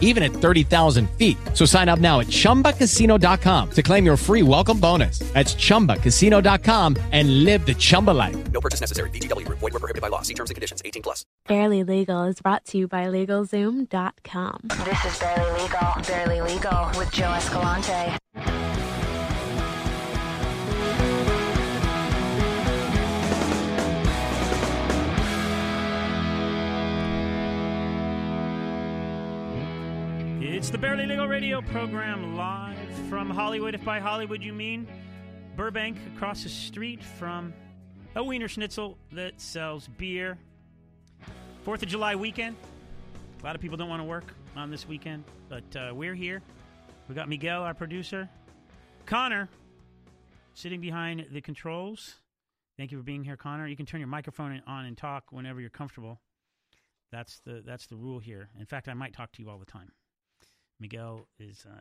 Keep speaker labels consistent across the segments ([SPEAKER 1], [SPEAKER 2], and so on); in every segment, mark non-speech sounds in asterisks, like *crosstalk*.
[SPEAKER 1] even at 30,000 feet. So sign up now at chumbacasino.com to claim your free welcome bonus. That's chumbacasino.com and live the Chumba life.
[SPEAKER 2] No purchase necessary. VGW Group. Void were prohibited by law. See terms and conditions. 18 plus.
[SPEAKER 3] Barely Legal is brought to you by LegalZoom.com.
[SPEAKER 4] This is Barely Legal, Barely Legal with Joe Escalante.
[SPEAKER 5] It's the Barely Legal Radio program live from Hollywood, if by Hollywood you mean Burbank, across the street from a Wiener Schnitzel that sells beer. Fourth of July weekend. A lot of people don't want to work on this weekend, but uh, we're here. We got Miguel, our producer, Connor, sitting behind the controls. Thank you for being here, Connor. You can turn your microphone on and talk whenever you're comfortable. That's the that's the rule here. In fact, I might talk to you all the time. Miguel is uh,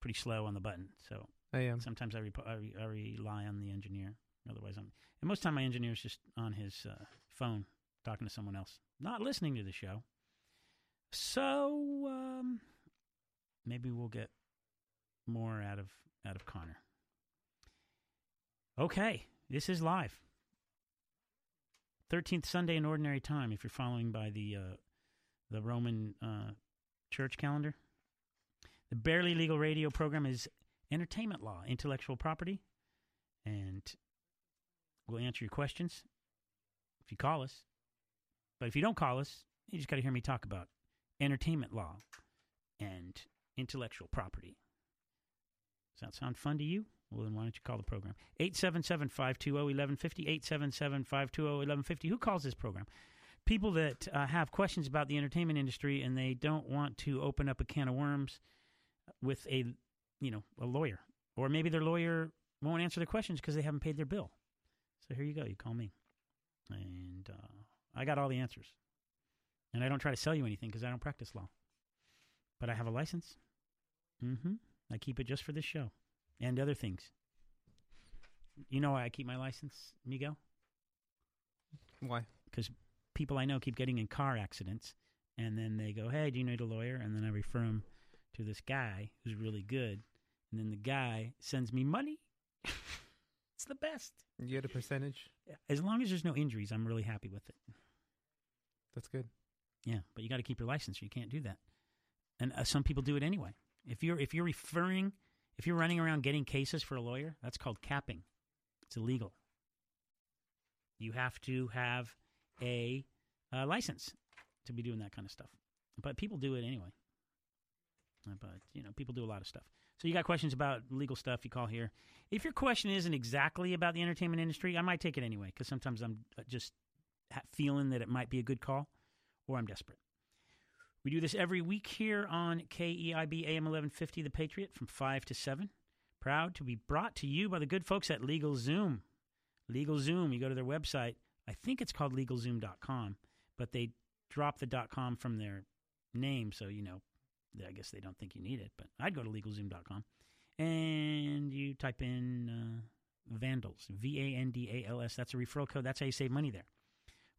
[SPEAKER 5] pretty slow on the button, so
[SPEAKER 6] I am.
[SPEAKER 5] sometimes I, rep- I, re- I rely on the engineer. Otherwise, I'm and most time my engineer is just on his uh, phone talking to someone else, not listening to the show. So um, maybe we'll get more out of out of Connor. Okay, this is live. Thirteenth Sunday in Ordinary Time. If you're following by the uh, the Roman uh, church calendar, the Barely Legal Radio program is entertainment law, intellectual property, and we'll answer your questions if you call us. But if you don't call us, you just got to hear me talk about entertainment law and intellectual property. Does that sound fun to you? Well, then why don't you call the program? 877 520 1150. 877 520 1150. Who calls this program? People that uh, have questions about the entertainment industry and they don't want to open up a can of worms with a, you know, a lawyer. Or maybe their lawyer won't answer their questions because they haven't paid their bill. So here you go. You call me. And uh, I got all the answers. And I don't try to sell you anything because I don't practice law. But I have a license. Mm-hmm. I keep it just for this show and other things. You know why I keep my license, Miguel?
[SPEAKER 6] Why?
[SPEAKER 5] Because people I know keep getting in car accidents, and then they go, "Hey, do you need a lawyer?" And then I refer them to this guy who's really good, and then the guy sends me money. *laughs* it's the best.
[SPEAKER 6] You get a percentage.
[SPEAKER 5] As long as there's no injuries, I'm really happy with it.
[SPEAKER 6] That's good.
[SPEAKER 5] Yeah, but you got to keep your license. or You can't do that, and uh, some people do it anyway. If you're if you're referring, if you're running around getting cases for a lawyer, that's called capping. It's illegal. You have to have a uh, license to be doing that kind of stuff. But people do it anyway. Uh, But you know, people do a lot of stuff. So you got questions about legal stuff? You call here. If your question isn't exactly about the entertainment industry, I might take it anyway because sometimes I'm uh, just feeling that it might be a good call, or I'm desperate. We do this every week here on KEIB AM 1150, The Patriot, from 5 to 7. Proud to be brought to you by the good folks at Legal Zoom. Legal Zoom, you go to their website. I think it's called LegalZoom.com, but they drop the .com from their name, so, you know, I guess they don't think you need it. But I'd go to LegalZoom.com, and you type in uh, Vandals, V A N D A L S. That's a referral code. That's how you save money there.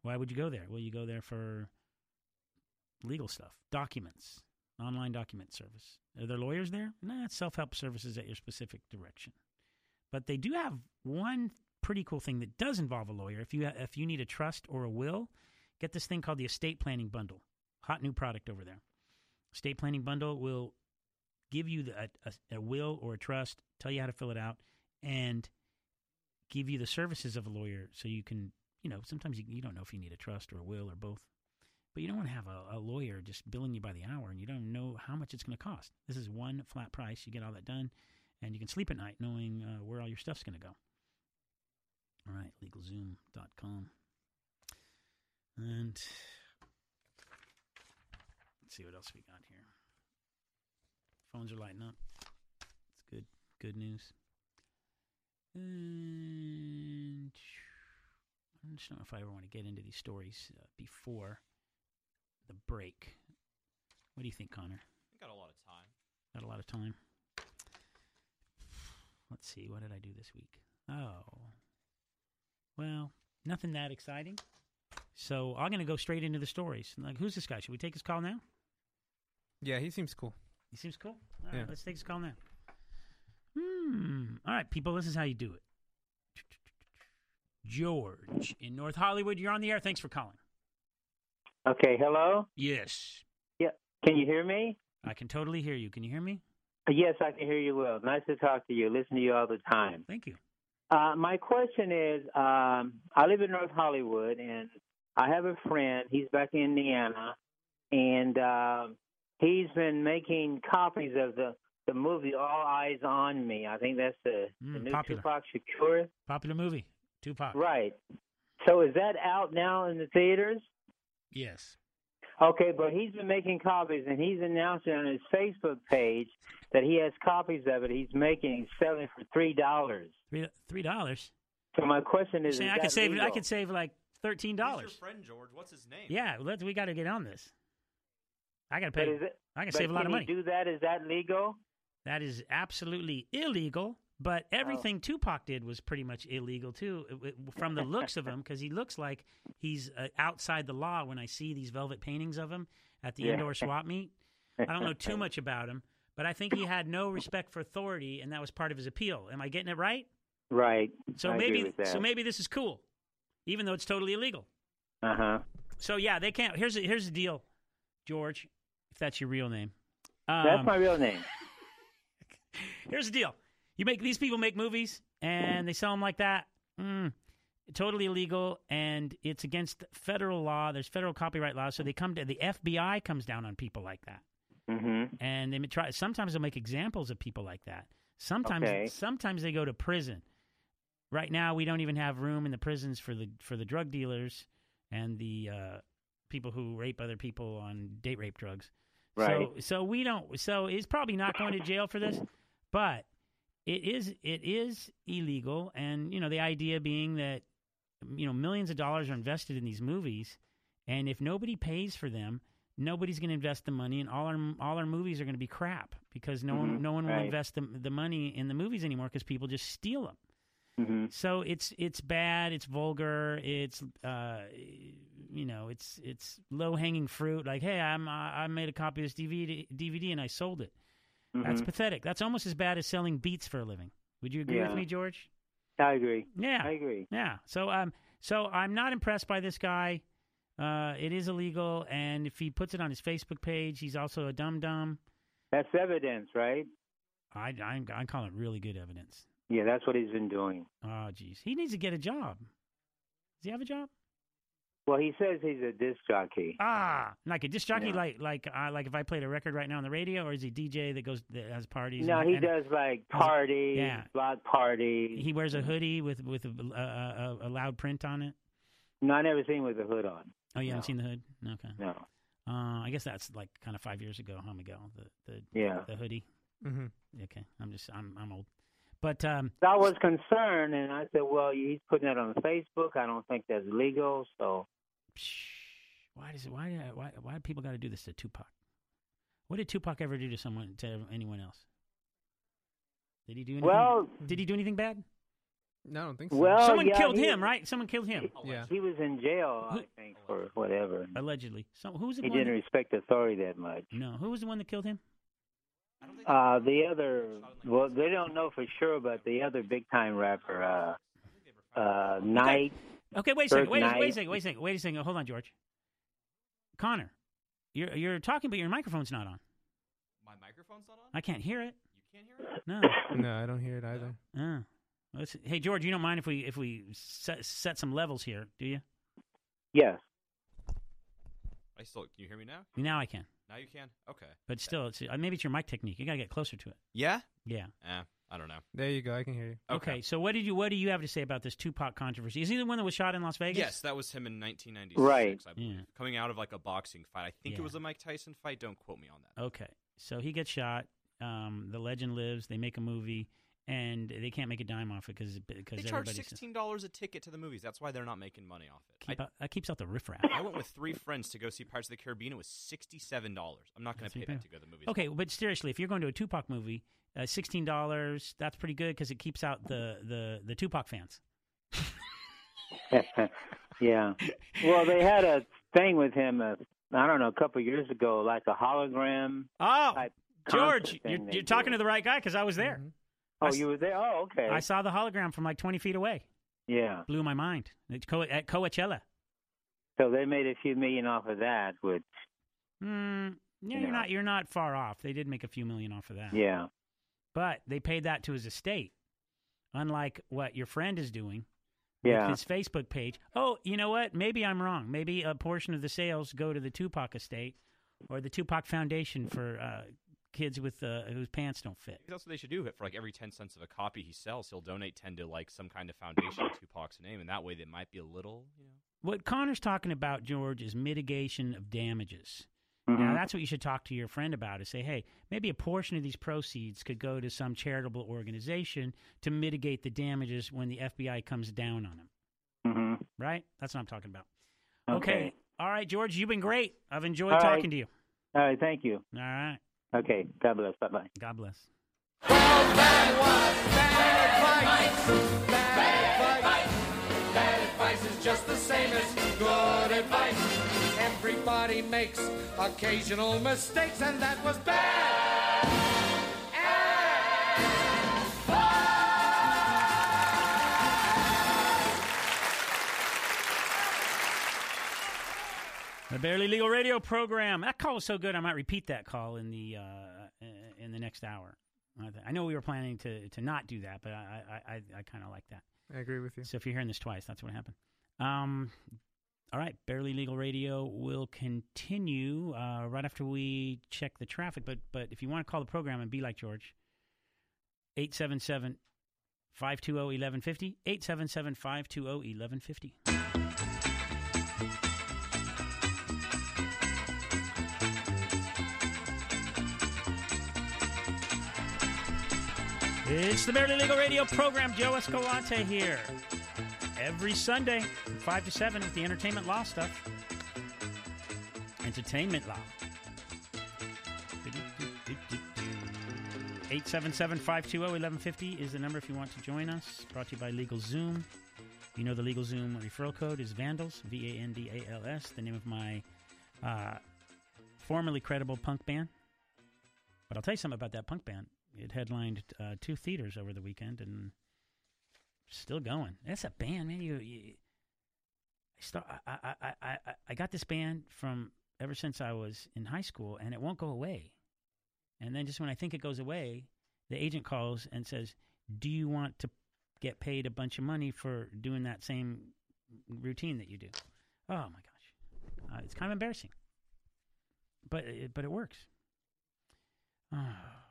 [SPEAKER 5] Why would you go there? Well, you go there for legal stuff, documents, online document service. Are there lawyers there? Nah, it's self help services at your specific direction. But they do have one pretty cool thing that does involve a lawyer. If you if you need a trust or a will, get this thing called the estate planning bundle. Hot new product over there. Estate planning bundle will give you the, a, a, a will or a trust, tell you how to fill it out, and give you the services of a lawyer so you can, you know, sometimes you, you don't know if you need a trust or a will or both. But you don't want to have a, a lawyer just billing you by the hour and you don't know how much it's going to cost. This is one flat price. You get all that done and you can sleep at night knowing uh, where all your stuff's going to go. All right, legalzoom.com. And let's see what else we got here. Phones are lighting up. It's good, good news. And I just don't know if I ever want to get into these stories uh, before the break. What do you think, Connor?
[SPEAKER 7] got a lot of time.
[SPEAKER 5] Got a lot of time. Let's see. What did I do this week? Oh, well, nothing that exciting. So I'm going to go straight into the stories. Like, who's this guy? Should we take his call now?
[SPEAKER 6] Yeah, he seems cool.
[SPEAKER 5] He seems cool. All right,
[SPEAKER 6] Yeah.
[SPEAKER 5] let's take his call now. Hmm. All right, people, this is how you do it. George in North Hollywood, you're on the air. Thanks for calling.
[SPEAKER 8] Okay, hello?
[SPEAKER 5] Yes,
[SPEAKER 8] Can you hear me?
[SPEAKER 5] I can totally hear you. Can you hear me?
[SPEAKER 8] Yes, I can hear you well. Nice to talk to you. Listen to you all the time.
[SPEAKER 5] Thank you.
[SPEAKER 8] Uh, my question is um, I live in North Hollywood, and I have a friend. He's back in Indiana, and um he's been making copies of the, the movie All Eyez on Me. I think that's the, the
[SPEAKER 5] Mm,
[SPEAKER 8] new
[SPEAKER 5] popular.
[SPEAKER 8] Tupac Shakur.
[SPEAKER 5] Popular movie, Tupac.
[SPEAKER 8] Right. So is that out now in the theaters?
[SPEAKER 5] Yes.
[SPEAKER 8] Okay, but he's been making copies, and he's announcing on his Facebook page that he has copies of it. He's making, he's selling for three dollars.
[SPEAKER 5] Three three dollars.
[SPEAKER 8] So my question is,
[SPEAKER 5] saying
[SPEAKER 8] is
[SPEAKER 5] I could
[SPEAKER 8] that
[SPEAKER 5] save I
[SPEAKER 8] legal?
[SPEAKER 5] could save like thirteen
[SPEAKER 7] Who's your
[SPEAKER 5] dollars.
[SPEAKER 7] friend George? What's his name?
[SPEAKER 5] Yeah, let we got to get on this. I got to pay.
[SPEAKER 8] it,
[SPEAKER 5] I can save a lot of money.
[SPEAKER 8] do that? Is that legal?
[SPEAKER 5] That is absolutely illegal. But everything Tupac did was pretty much illegal too, from the looks of him, because he looks like he's uh, outside the law. When I see these velvet paintings of him at the
[SPEAKER 8] Yeah.
[SPEAKER 5] indoor swap meet, I don't know too *laughs* much about him, but I think he had no respect for authority, and that was part of his appeal. Am I getting it right?
[SPEAKER 8] Right.
[SPEAKER 5] So
[SPEAKER 8] I
[SPEAKER 5] maybe,
[SPEAKER 8] agree with that.
[SPEAKER 5] so maybe this is cool, even though it's totally illegal.
[SPEAKER 8] Uh huh.
[SPEAKER 5] So yeah, they can't. Here's here's the deal, George, if that's your real name.
[SPEAKER 8] That's
[SPEAKER 5] Um,
[SPEAKER 8] my real name. *laughs*
[SPEAKER 5] Here's the deal: you make these people make movies and they sell them like that. Mm, totally illegal, and it's against federal law. There's federal copyright law, so they come to the FBI comes down on people like that,
[SPEAKER 8] hmm
[SPEAKER 5] and they may try. Sometimes they'll make examples of people like that. Sometimes,
[SPEAKER 8] Okay.
[SPEAKER 5] sometimes they go to prison. Right now, we don't even have room in the prisons for the for the drug dealers and the uh, people who rape other people on date rape drugs.
[SPEAKER 8] Right.
[SPEAKER 5] So, so we don't. So he's probably not going to jail for this, but it is it is illegal. And you know, the idea being that you know millions of dollars are invested in these movies, and if nobody pays for them, nobody's going to invest the money, and all our all our movies are going to be crap because no one
[SPEAKER 8] Mhm,
[SPEAKER 5] no one will invest the the money in the movies anymore because people just steal them.
[SPEAKER 8] hmm
[SPEAKER 5] So it's it's bad, it's vulgar, it's uh, you know, it's it's low hanging fruit. Like, hey, I'm I I made a copy of this DVD DVD and I sold it. That's
[SPEAKER 8] hmm
[SPEAKER 5] pathetic. That's almost as bad as selling beats for a living. Would you agree with me, George?
[SPEAKER 8] I agree.
[SPEAKER 5] Yeah,
[SPEAKER 8] I agree.
[SPEAKER 5] yeah. So um, so I'm not impressed by this guy. Uh, it is illegal, and if he puts it on his Facebook page, he's also a dum dum.
[SPEAKER 8] That's evidence, right?
[SPEAKER 5] I I I call it really good evidence.
[SPEAKER 8] Yeah, that's what he's been doing.
[SPEAKER 5] Oh, geez, he needs to get a job. Does he have a job?
[SPEAKER 8] Well, he says he's a disc jockey.
[SPEAKER 5] Ah, like a disc jockey,
[SPEAKER 8] Yeah.
[SPEAKER 5] like like uh, like if I played a record right now on the radio, or is he DJ that goes that has parties?
[SPEAKER 8] No,
[SPEAKER 5] and-
[SPEAKER 8] he
[SPEAKER 5] and
[SPEAKER 8] does like
[SPEAKER 5] has a-
[SPEAKER 8] parties,
[SPEAKER 5] yeah.
[SPEAKER 8] block parties.
[SPEAKER 5] He wears a hoodie with with a, a, a, a loud print on it.
[SPEAKER 8] No, I never seen him with a hood on.
[SPEAKER 5] Oh, you haven't seen the hood? Okay.
[SPEAKER 8] No.
[SPEAKER 5] Uh, I guess that's like kind of five years ago, how ago the the
[SPEAKER 8] Yeah.
[SPEAKER 5] the hoodie.
[SPEAKER 6] hmm
[SPEAKER 5] Okay, I'm just I'm I'm old, but um,
[SPEAKER 8] I was concerned, and I said, "Well, he's putting that on Facebook. I don't think that's legal." So
[SPEAKER 5] psh, why does it why why why do people got to do this to Tupac? What did Tupac ever do to someone to anyone else? Did he do anything?
[SPEAKER 8] well,
[SPEAKER 5] did he do anything bad?
[SPEAKER 6] No, I don't think so.
[SPEAKER 8] Well,
[SPEAKER 5] Someone
[SPEAKER 8] yeah,
[SPEAKER 5] killed
[SPEAKER 8] he-
[SPEAKER 5] him, right? Someone killed him.
[SPEAKER 6] yeah.
[SPEAKER 8] he was in jail,
[SPEAKER 5] Who-
[SPEAKER 8] I think, for whatever.
[SPEAKER 5] Allegedly. So who's the
[SPEAKER 8] He
[SPEAKER 5] one?
[SPEAKER 8] didn't
[SPEAKER 5] that-
[SPEAKER 8] respect authority that much.
[SPEAKER 5] no, who was the one that killed him?
[SPEAKER 8] Uh, the other, well, they don't know for sure, but the other big time rapper, uh, uh, Knight.
[SPEAKER 5] Okay, wait a second.
[SPEAKER 8] Kirk
[SPEAKER 5] Wait, a- wait a second. Wait a second. Wait a second. Hold on, George. Connor, you're you're talking, but your microphone's not on.
[SPEAKER 7] My microphone's not on.
[SPEAKER 5] I can't hear it.
[SPEAKER 7] You can't hear it.
[SPEAKER 5] No.
[SPEAKER 6] No, I don't hear it either.
[SPEAKER 5] Uh, let's, hey, George, you don't mind if we if we set, set some levels here, do you?
[SPEAKER 8] Yes.
[SPEAKER 7] I still. Can you hear me now?
[SPEAKER 5] Now I can,
[SPEAKER 7] Now you can. Okay.
[SPEAKER 5] but still, it's uh, maybe it's your mic technique. You gotta get closer to it.
[SPEAKER 7] Yeah.
[SPEAKER 5] Yeah.
[SPEAKER 7] Eh, I don't know.
[SPEAKER 6] There you go. I can hear you.
[SPEAKER 5] Okay. So what did you what do you have to say about this Tupac controversy? Is he the one that was shot in Las Vegas?
[SPEAKER 7] Yes, that was him in 1996.
[SPEAKER 8] Right.
[SPEAKER 7] I believe.
[SPEAKER 5] Yeah.
[SPEAKER 7] Coming out of like a boxing fight. I think
[SPEAKER 5] Yeah.
[SPEAKER 7] it was a Mike Tyson fight. Don't quote me on that.
[SPEAKER 5] Okay. So he gets shot. Um, the legend lives. They make a movie, and they can't make a dime off it because because
[SPEAKER 7] They charge sixteen dollars a ticket to the movies. That's why they're not making money off it.
[SPEAKER 5] keep
[SPEAKER 7] I,
[SPEAKER 5] out, that keeps out the riffraff.
[SPEAKER 7] I went with three friends to go see Pirates of the Caribbean. It was sixty-seven dollars. I'm not going to pay that to go to the movies.
[SPEAKER 5] Okay, but seriously, if you're going to a Tupac movie, uh, sixteen dollars that's pretty good because it keeps out the the the Tupac fans. *laughs*
[SPEAKER 8] yeah. Well, they had a thing with him. Uh, I don't know, a couple of years ago, like a hologram.
[SPEAKER 5] Oh,
[SPEAKER 8] type
[SPEAKER 5] George, you're, you're talking to the right guy because I was there.
[SPEAKER 6] Mhm.
[SPEAKER 8] Oh,
[SPEAKER 5] I
[SPEAKER 8] you were there. Oh, okay.
[SPEAKER 5] I saw the hologram from like 20 feet away.
[SPEAKER 8] yeah.
[SPEAKER 5] Blew my mind. It's Co- at Coachella.
[SPEAKER 8] So they made a few million off of that. Which,
[SPEAKER 5] Mm, yeah,
[SPEAKER 8] Yeah.
[SPEAKER 5] you're not you're not far off. They did make a few million off of that.
[SPEAKER 8] yeah.
[SPEAKER 5] But they paid that to his estate, unlike what your friend is doing
[SPEAKER 8] Yeah.
[SPEAKER 5] with his Facebook page. Oh, you know what? Maybe I'm wrong. Maybe a portion of the sales go to the Tupac estate or the Tupac Foundation for uh, kids with uh, whose pants don't fit.
[SPEAKER 7] Maybe That's what they should do. For like every ten cents of a copy he sells, he'll donate ten to like some kind of foundation in Tupac's name, and that way they might be a little, you know.
[SPEAKER 5] What Connor's talking about, George, is mitigation of damages.
[SPEAKER 8] Mhm.
[SPEAKER 5] Now, that's what you should talk to your friend about is say, hey, maybe a portion of these proceeds could go to some charitable organization to mitigate the damages when the FBI comes down on them.
[SPEAKER 8] Mhm.
[SPEAKER 5] Right? That's what I'm talking about.
[SPEAKER 8] Okay.
[SPEAKER 5] All right, George, you've been great. I've enjoyed
[SPEAKER 8] All right.
[SPEAKER 5] talking to you.
[SPEAKER 8] All right. Thank you.
[SPEAKER 5] All right.
[SPEAKER 8] Okay. God bless. Bye bye.
[SPEAKER 5] God bless.
[SPEAKER 9] Bad advice is just the same as good advice. Everybody makes occasional mistakes, and that was bad.
[SPEAKER 5] The Barely Legal Radio program. That call was so good, I might repeat that call in the uh, in the next hour. I know we were planning to, to not do that, but I I, I, kind of like that.
[SPEAKER 6] I agree with you.
[SPEAKER 5] So if you're hearing this twice, that's what happened. Um, all right, Barely Legal Radio will continue uh, right after we check the traffic. But but if you want to call the program and be like George, 877 520 1150, 877 520 1150. It's the Barely Legal Radio program. Joe Escalante here. Every Sunday, from 5 to 7, with the entertainment law stuff. Entertainment law. 877 520 1150 is the number if you want to join us. Brought to you by Legal Zoom. You know the Legal Zoom referral code is Vandals, V A N D A L S, the name of my uh, formerly credible punk band. But I'll tell you something about that punk band. It headlined uh, two theaters over the weekend and still going. That's a band, man. You, you I start. I, I, I, I, got this band from ever since I was in high school, and it won't go away. And then just when I think it goes away, the agent calls and says, "Do you want to get paid a bunch of money for doing that same routine that you do?" Oh my gosh, uh, it's kind of embarrassing, but it, but it works. Oh.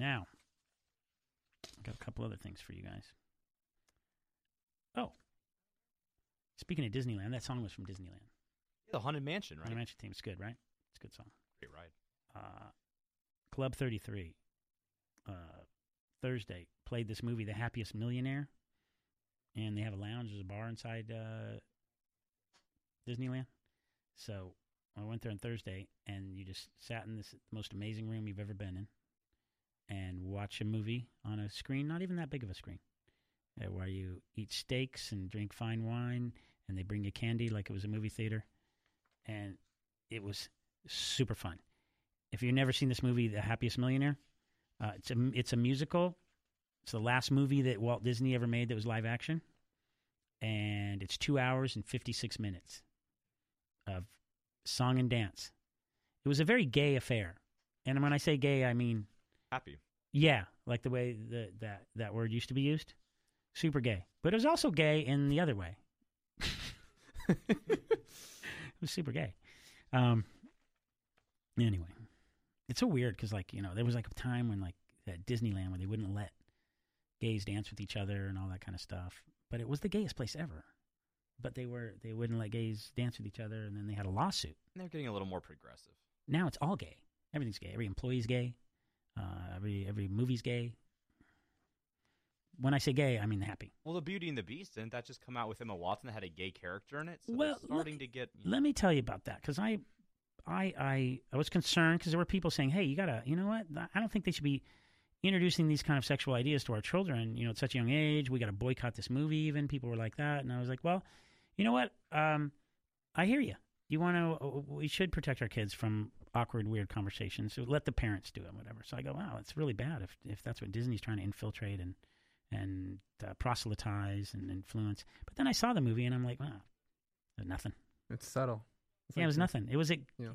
[SPEAKER 5] Now, I've got a couple other things for you guys. Oh, speaking of Disneyland, that song was from Disneyland.
[SPEAKER 7] The Haunted Mansion, right?
[SPEAKER 5] Haunted Mansion theme. It's good, right? It's a good song.
[SPEAKER 7] Great ride.
[SPEAKER 5] Uh, Club 33, uh, Thursday, played this movie, The Happiest Millionaire. And they have a lounge, there's a bar inside uh, Disneyland. So I went there on Thursday, and you just sat in this most amazing room you've ever been in and watch a movie on a screen, not even that big of a screen, uh, where you eat steaks and drink fine wine, and they bring you candy like it was a movie theater. And it was super fun. If you've never seen this movie, The Happiest Millionaire, uh, it's a it's a musical. It's the last movie that Walt Disney ever made that was live action, and it's two hours and fifty six minutes of song and dance. It was a very gay affair, and when I say gay, I mean
[SPEAKER 7] Happy.
[SPEAKER 5] yeah, like the way the, that that word used to be used. Super gay, but it was also gay in the other way. *laughs* *laughs* it was super gay. Um. Anyway, it's so weird because, like, you know, there was like a time when, like, at Disneyland where they wouldn't let gays dance with each other and all that kind of stuff. But it was the gayest place ever. But they were they wouldn't let gays dance with each other, and then they had a lawsuit.
[SPEAKER 7] And they're getting a little more progressive.
[SPEAKER 5] Now it's all gay. Everything's gay. Every employee's gay. Uh, every every movie's gay. when I say gay, I mean happy.
[SPEAKER 7] Well, the Beauty and the Beast didn't that just come out with Emma Watson that had a gay character in it? So
[SPEAKER 5] Well,
[SPEAKER 7] starting to get.
[SPEAKER 5] Let me tell you about that because I, I, I, I was concerned because there were people saying, "Hey, you gotta, you know what? I don't think they should be introducing these kind of sexual ideas to our children. You know, at such a young age, we got to boycott this movie." Even people were like that, and I was like, "Well, you know what? Um, I hear you. You want to? We should protect our kids from awkward, weird conversations. So let the parents do it, whatever." So I go, "Wow, it's really bad if if that's what Disney's trying to infiltrate and." And uh, proselytize and influence, but then I saw the movie and I'm like, wow, nothing.
[SPEAKER 6] It's subtle. It's
[SPEAKER 5] Yeah,
[SPEAKER 6] like
[SPEAKER 5] it was
[SPEAKER 6] the-
[SPEAKER 5] nothing. It was a,
[SPEAKER 6] Yeah.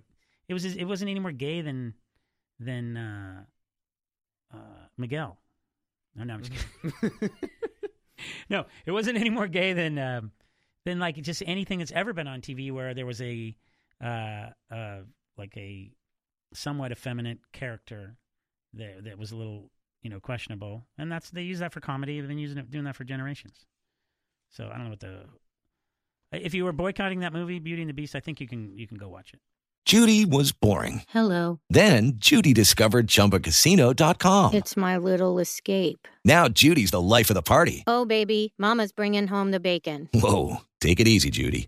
[SPEAKER 5] it was it wasn't any more gay than than uh, uh, Miguel. No, no, I'm just
[SPEAKER 6] Mm-hmm.
[SPEAKER 5] kidding. *laughs* no, it wasn't any more gay than um, than like just anything that's ever been on TV where there was a uh, uh, like a somewhat effeminate character that that was a little you know questionable, and that's they use that for comedy. They've been using it doing that for generations. So I don't know what the if you were boycotting that movie, Beauty and the Beast, I think you can you can go watch it.
[SPEAKER 10] Judy was boring.
[SPEAKER 11] Hello.
[SPEAKER 10] Then Judy discovered ChumbaCasino.com.
[SPEAKER 11] It's my little escape.
[SPEAKER 10] Now Judy's the life of the party.
[SPEAKER 11] Oh, baby, Mama's bringing home the bacon.
[SPEAKER 10] Whoa, take it easy, Judy.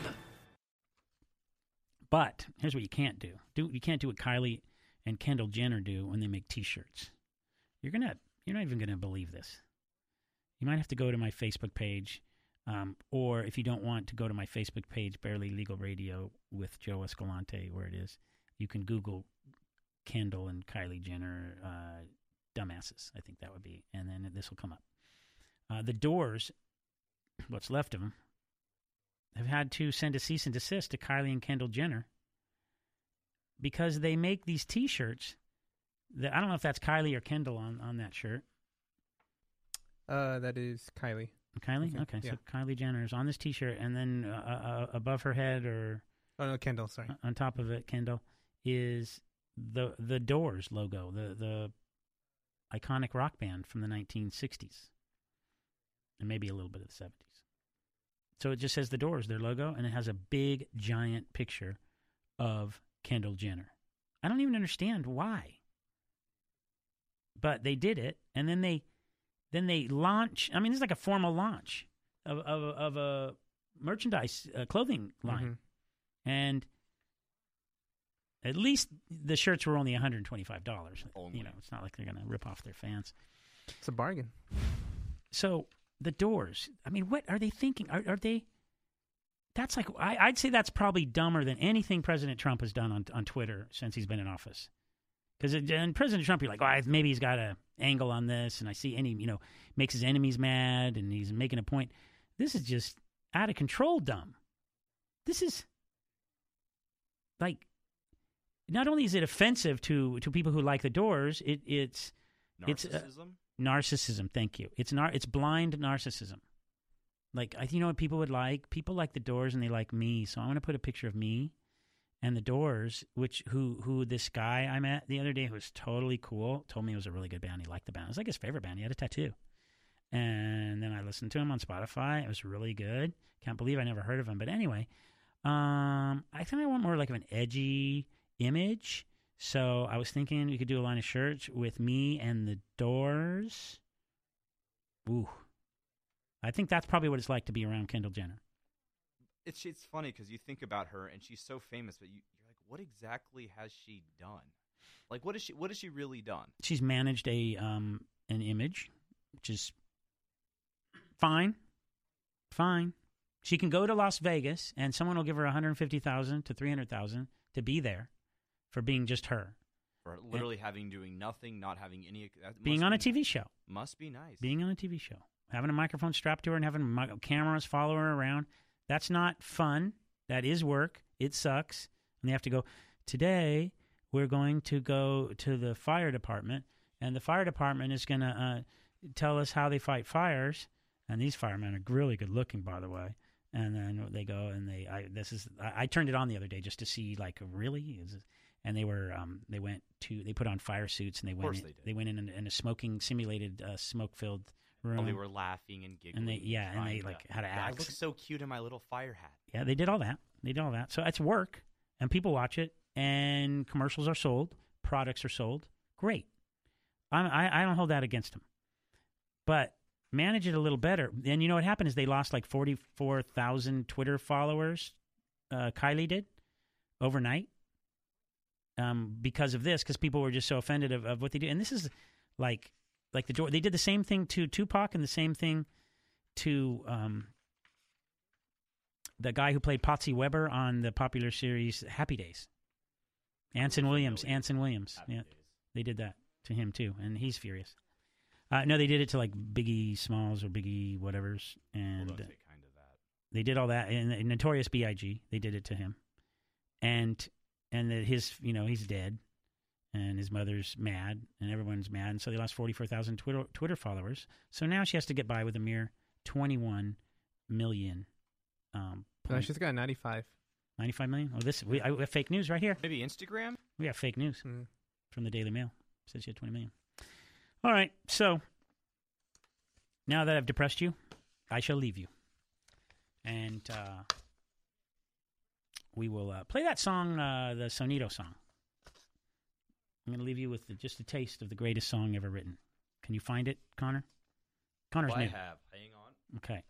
[SPEAKER 5] But here's what you can't do: do you can't do what Kylie and Kendall Jenner do when they make T-shirts. You're gonna you're not even gonna believe this. You might have to go to my Facebook page, um, or if you don't want to go to my Facebook page, Barely Legal Radio with Joe Escalante, where it is, you can Google Kendall and Kylie Jenner uh, dumbasses. I think that would be, and then this will come up. Uh, the Doors, what's left of them, have had to send a cease and desist to Kylie and Kendall Jenner because they make these T-shirts. That I don't know if that's Kylie or Kendall on on that shirt.
[SPEAKER 6] Uh, that is Kylie.
[SPEAKER 5] Kylie,
[SPEAKER 6] Okay, yeah.
[SPEAKER 5] so Kylie Jenner is on this T-shirt, and then uh, uh, above her head or
[SPEAKER 6] Oh no, Kendall. Sorry.
[SPEAKER 5] on top of it, Kendall is the the Doors logo, the the iconic rock band from the 1960s, and maybe a little bit of the 70s. So it just says the Doors, their logo, and it has a big giant picture of Kendall Jenner. I don't even understand why, but they did it, and then they then they launch. I mean, it's like a formal launch of of, of a merchandise uh, clothing line
[SPEAKER 6] Mhm.
[SPEAKER 5] and at least the shirts were only $125 you know it's not like they're going to rip off their fans
[SPEAKER 6] It's a bargain.
[SPEAKER 5] so the doors. I mean what are they thinking? Are, are they that's like I, i'd say that's probably dumber than anything president trump has done on, on twitter since he's been in office. Because and president trump you're like oh, maybe he's got a angle on this and i see any you know makes his enemies mad and he's making a point. This is just out of control dumb. This is like not only is it offensive to to people who like the doors it it's it's uh,
[SPEAKER 7] Narcissism?
[SPEAKER 5] thank you. It's nar- it's blind narcissism. Like I, you know what people would like? People like the doors and they like me. So i'm going to put a picture of me and the doors which who who this guy i met the other day who was totally cool told me it was a really good band. He liked the band. It was like his favorite band. He had a tattoo. And then i listened to him on spotify. It was really good. Can't believe i never heard of him. But anyway um i think i want more like of an edgy image so I was thinking we could do a line of shirts with me and the Doors. Ooh, I think that's probably what it's like to be around Kendall Jenner.
[SPEAKER 7] It's it's funny because you think about her and she's so famous, but you, you're like, what exactly has she done? Like, what is she? What has she really done?
[SPEAKER 5] She's managed a um an image, which is fine, fine. She can go to Las Vegas and someone will give her one hundred fifty thousand to three hundred thousand to be there for being just her.
[SPEAKER 7] For literally having doing nothing, not having any.
[SPEAKER 5] Being on a TV
[SPEAKER 7] nice.
[SPEAKER 5] show.
[SPEAKER 7] must be nice.
[SPEAKER 5] Being on a TV show, having a microphone strapped to her and having mi- cameras follow her around. That's not fun. That is work. It sucks. And they have to go, today we're going to go to the fire department, and the fire department is going to uh, tell us how they fight fires. And these firemen are really good looking, by the way. And then they go and they, I, this is, I, I turned it on the other day just to see, like, really? Is and they were, um, they went to, they put on fire suits and they went, in,
[SPEAKER 7] they did.
[SPEAKER 5] went in, in, in a smoking, simulated, uh, smoke filled room.
[SPEAKER 7] Oh, they were laughing and giggling.
[SPEAKER 5] And they- yeah, and they,
[SPEAKER 7] trying
[SPEAKER 5] like,
[SPEAKER 7] to-
[SPEAKER 5] had to
[SPEAKER 7] I look so cute in my little fire hat.
[SPEAKER 5] Yeah, they did all that. They did all that. So it's work, and people watch it, and commercials are sold, products are sold. Great. I'm, I I don't hold that against them, but manage it a little better. And you know what happened is they lost like forty four thousand Twitter followers. Uh, Kylie did overnight um, because of this, because people were just so offended of, of what they do. And this is like like the Jor- they did the same thing to Tupac and the same thing to um, the guy who played Potsie Weber on the popular series Happy Days. Anson Williams. Anson Williams. yeah, they did that to him too, and he's furious. Uh, no, they did it to like Biggie Smalls or Biggie whatever's, and
[SPEAKER 7] don't kind of that.
[SPEAKER 5] they did all that. And, and Notorious B.I.G. They did it to him, and and that his you know he's dead, and his mother's mad, and everyone's mad, and so they lost forty four thousand Twitter Twitter followers. So now she has to get by with a mere twenty one million. Um,
[SPEAKER 6] no, she's got ninety
[SPEAKER 5] five. Ninety five million. Oh, this we, I, we have fake news right here.
[SPEAKER 7] Maybe Instagram.
[SPEAKER 5] We have fake news
[SPEAKER 6] Mm.
[SPEAKER 5] from the Daily Mail. Says she had 20 million. All right, so now that I've depressed you, I shall leave you, and uh, we will uh, play that song, uh, the Sonito song. I'm going to leave you with the, just a taste of the greatest song ever written. Can you find it, Connor? Connor's
[SPEAKER 7] Oh, I
[SPEAKER 5] new.
[SPEAKER 7] have. Hang on.
[SPEAKER 5] Okay.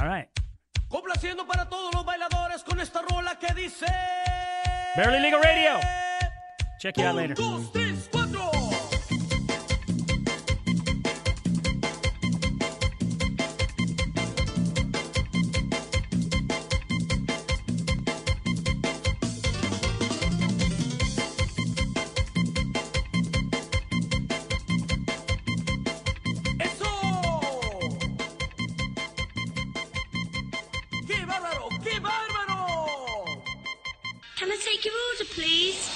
[SPEAKER 5] All right.
[SPEAKER 9] Complaciendo para todos los bailadores con esta rola que dice.
[SPEAKER 5] Barely Legal Radio. Check you out later.
[SPEAKER 12] Can I take your order, please?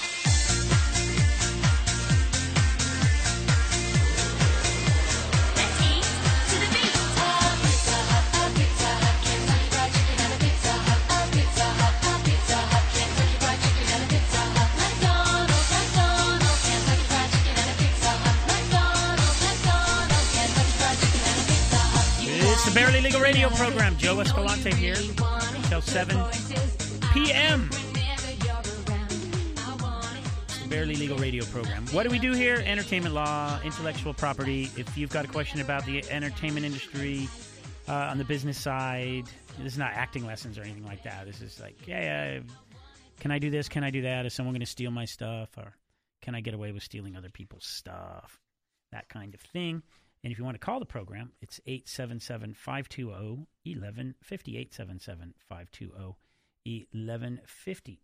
[SPEAKER 5] Barely Legal Radio program. Joe Escalante here until 7 p.m. Barely Legal Radio program. What do we do here? Entertainment law, intellectual property. If you've got a question about the entertainment industry uh, on the business side, this is not acting lessons or anything like that. This is like, yeah, can I do this? Can I do that? Is someone going to steal my stuff? Or can I get away with stealing other people's stuff? That kind of thing. And if you want to call the program, it's 877 520 1150. 877 520 1150.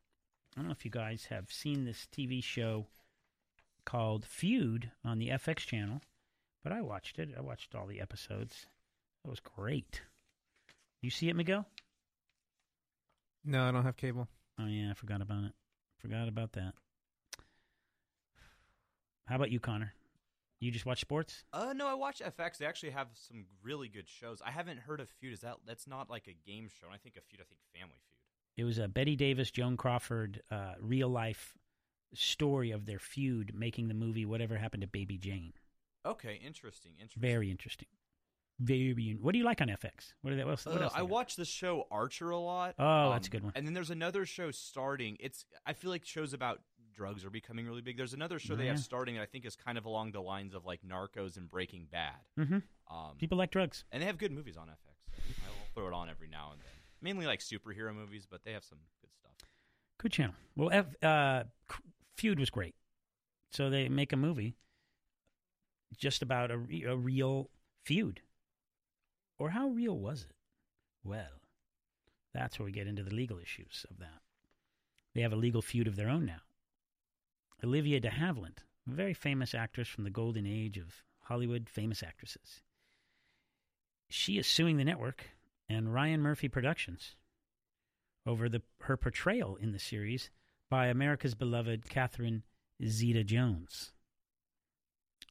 [SPEAKER 5] I don't know if you guys have seen this TV show called Feud on the FX channel, but I watched it. I watched all the episodes. It was great. You see it, Miguel?
[SPEAKER 6] No, I don't have cable.
[SPEAKER 5] Oh, yeah, I forgot about it. Forgot about that. How about you, Connor? You just watch sports?
[SPEAKER 7] Uh, no, I watch FX. They actually have some really good shows. I haven't heard of Feud. Is that that's not like a game show? And I think a Feud. I think Family Feud.
[SPEAKER 5] It was a Bette Davis, Joan Crawford, uh, real life story of their feud, making the movie Whatever Happened to Baby Jane.
[SPEAKER 7] Okay, interesting. Interesting.
[SPEAKER 5] Very interesting. Very. What do you like on FX? What, are they, what else? What
[SPEAKER 7] Uh,
[SPEAKER 5] else
[SPEAKER 7] I watch the show Archer a lot.
[SPEAKER 5] Oh, that's a good one.
[SPEAKER 7] And then there's another show starting. It's I feel like shows about drugs are becoming really big. There's another show
[SPEAKER 5] Oh,
[SPEAKER 7] they have starting that I think is kind of along the lines of like Narcos and Breaking Bad.
[SPEAKER 5] Mhm.
[SPEAKER 7] Um,
[SPEAKER 5] People like drugs.
[SPEAKER 7] and they have good movies on FX. I'll throw it on every now and then. Mainly like superhero movies, but they have some good stuff.
[SPEAKER 5] Good channel. Well, F, uh, Feud was great. So they make a movie just about a, re- a real feud. Or how real was it? Well, that's where we get into the legal issues of that. They have a legal feud of their own now. Olivia de Havilland, a very famous actress from the golden age of Hollywood famous actresses. She is suing the network and Ryan Murphy Productions over the her portrayal in the series by America's beloved Catherine Zeta Jones.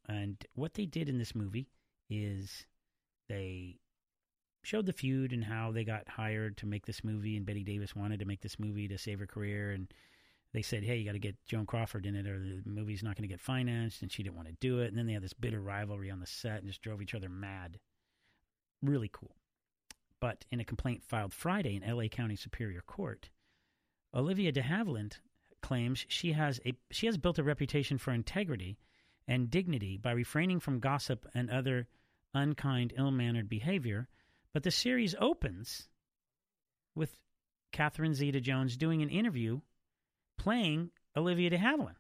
[SPEAKER 5] And what they did in this movie is they showed the feud and how they got hired to make this movie, and Bette Davis wanted to make this movie to save her career, and they said, "Hey, you got to get Joan Crawford in it, or the movie's not going to get financed," and she didn't want to do it. And then they had this bitter rivalry on the set and just drove each other mad. Really cool. But in a complaint filed Friday in L.A. County Superior Court, Olivia de Havilland claims she has a she has built a reputation for integrity and dignity by refraining from gossip and other unkind, ill-mannered behavior. But the series opens with Catherine Zeta-Jones doing an interview playing Olivia de Havilland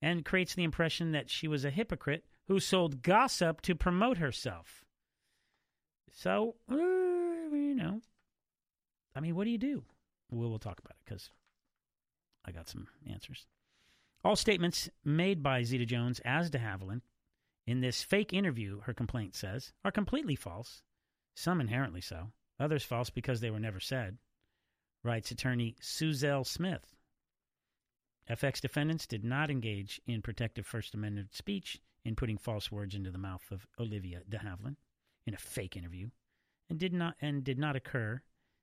[SPEAKER 5] and creates the impression that she was a hypocrite who sold gossip to promote herself. So, uh, you know, I mean, what do you do? Well, we'll talk about it because I got some answers. All statements made by Zeta Jones as de Havilland in this fake interview, her complaint says, are completely false, some inherently so, others false because they were never said, writes attorney Suzelle Smith. FX defendants did not engage in protective First Amendment speech in putting false words into the mouth of Olivia de Havilland in a fake interview, and did not and did not occur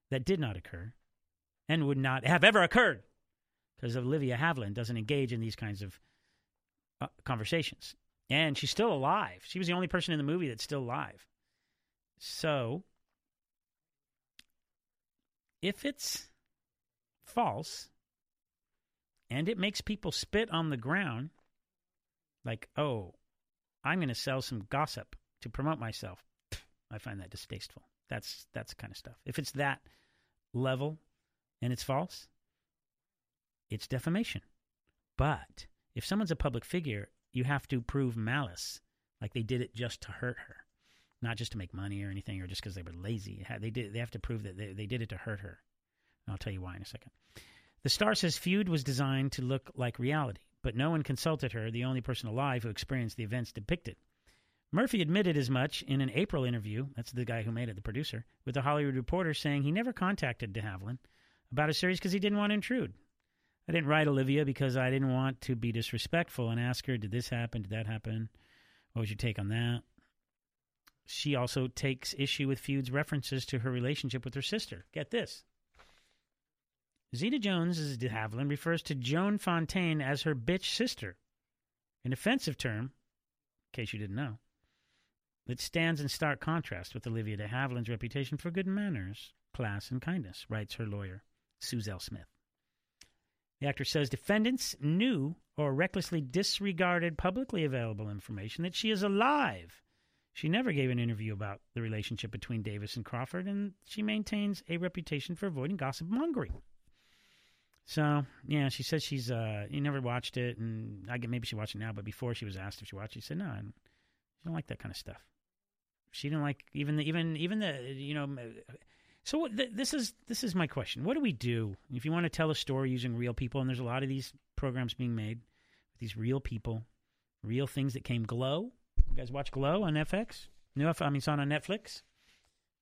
[SPEAKER 5] that did not occur, and would not have ever occurred, because Olivia Havilland doesn't engage in these kinds of uh, conversations, and she's still alive. She was the only person in the movie that's still alive. So, if it's false and it makes people spit on the ground, like, oh, I'm going to sell some gossip to promote myself. I find that distasteful. That's that's kind of stuff. If it's that level and it's false, it's defamation. But if someone's a public figure, you have to prove malice, like they did it just to hurt her, not just to make money or anything, or just because they were lazy. They did. They have to prove that they, they did it to hurt her. And I'll tell you why in a second. The star says feud was designed to look like reality, but no one consulted her, the only person alive who experienced the events depicted. Murphy admitted as much in an April interview, that's the guy who made it, the producer, with the Hollywood Reporter, saying he never contacted de Havilland about a series because he didn't want to intrude. I didn't write Olivia because I didn't want to be disrespectful and ask her, did this happen? Did that happen? What was your take on that? She also takes issue with Feud's references to her relationship with her sister. Get this. Zeta Jones, as de Havilland, refers to Joan Fontaine as her bitch sister, an offensive term, in case you didn't know, that stands in stark contrast with Olivia de Havilland's reputation for good manners, class, and kindness, writes her lawyer, Suzelle Smith. The actor says defendants knew or recklessly disregarded publicly available information that she is alive. She never gave an interview about the relationship between Davis and Crawford, and she maintains a reputation for avoiding gossip mongering. So yeah, she says she's uh you never watched it, and I get maybe she watched it now, but before she was asked if she watched, it, she said no, I don't, she don't like that kind of stuff. She didn't like even the even even the you know. So what, th- this is this is my question. What do we do if you want to tell a story using real people? And there's a lot of these programs being made with these real people, real things that came. Glow, you guys watch Glow on FX? No, I mean it's on on Netflix.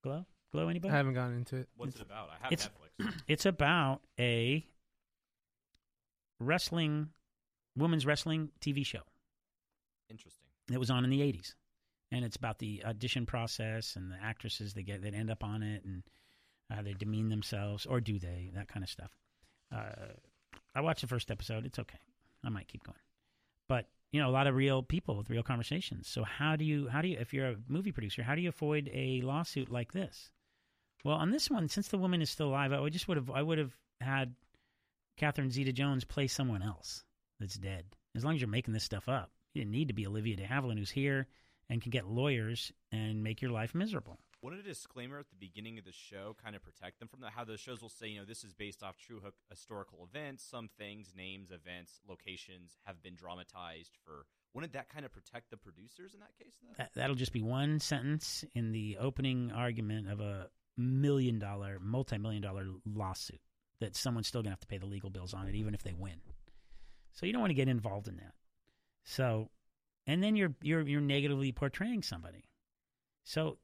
[SPEAKER 5] Glow, Glow, anybody?
[SPEAKER 6] I haven't gone into it.
[SPEAKER 7] What's it about? I have
[SPEAKER 5] it's,
[SPEAKER 7] Netflix. *clears throat*
[SPEAKER 5] It's about a wrestling, women's wrestling TV show.
[SPEAKER 7] Interesting.
[SPEAKER 5] It was on in the '80s, and it's about the audition process and the actresses that get that end up on it, and how they demean themselves, or do they? That kind of stuff. Uh, I watched the first episode. It's okay. I might keep going, but you know, a lot of real people with real conversations. So how do you how do you if you're a movie producer, how do you avoid a lawsuit like this? Well, on this one, since the woman is still alive, I just would have I would have had Catherine Zeta Jones play someone else that's dead. As long as you're making this stuff up, you didn't need to be Olivia De Havilland, who's here and can get lawyers and make your life miserable.
[SPEAKER 7] Wouldn't a disclaimer at the beginning of the show kind of protect them from that? How the shows will say, you know, this is based off true historical events. Some things, names, events, locations have been dramatized for. Wouldn't that kind of protect the producers in that case? Then?
[SPEAKER 5] That, that'll just be one sentence in the opening argument of a million dollar, multi million dollar lawsuit. that someone's still going to have to pay the legal bills on it, even if they win. So you don't want to get involved in that. So, and then you're you're you're negatively portraying somebody. So,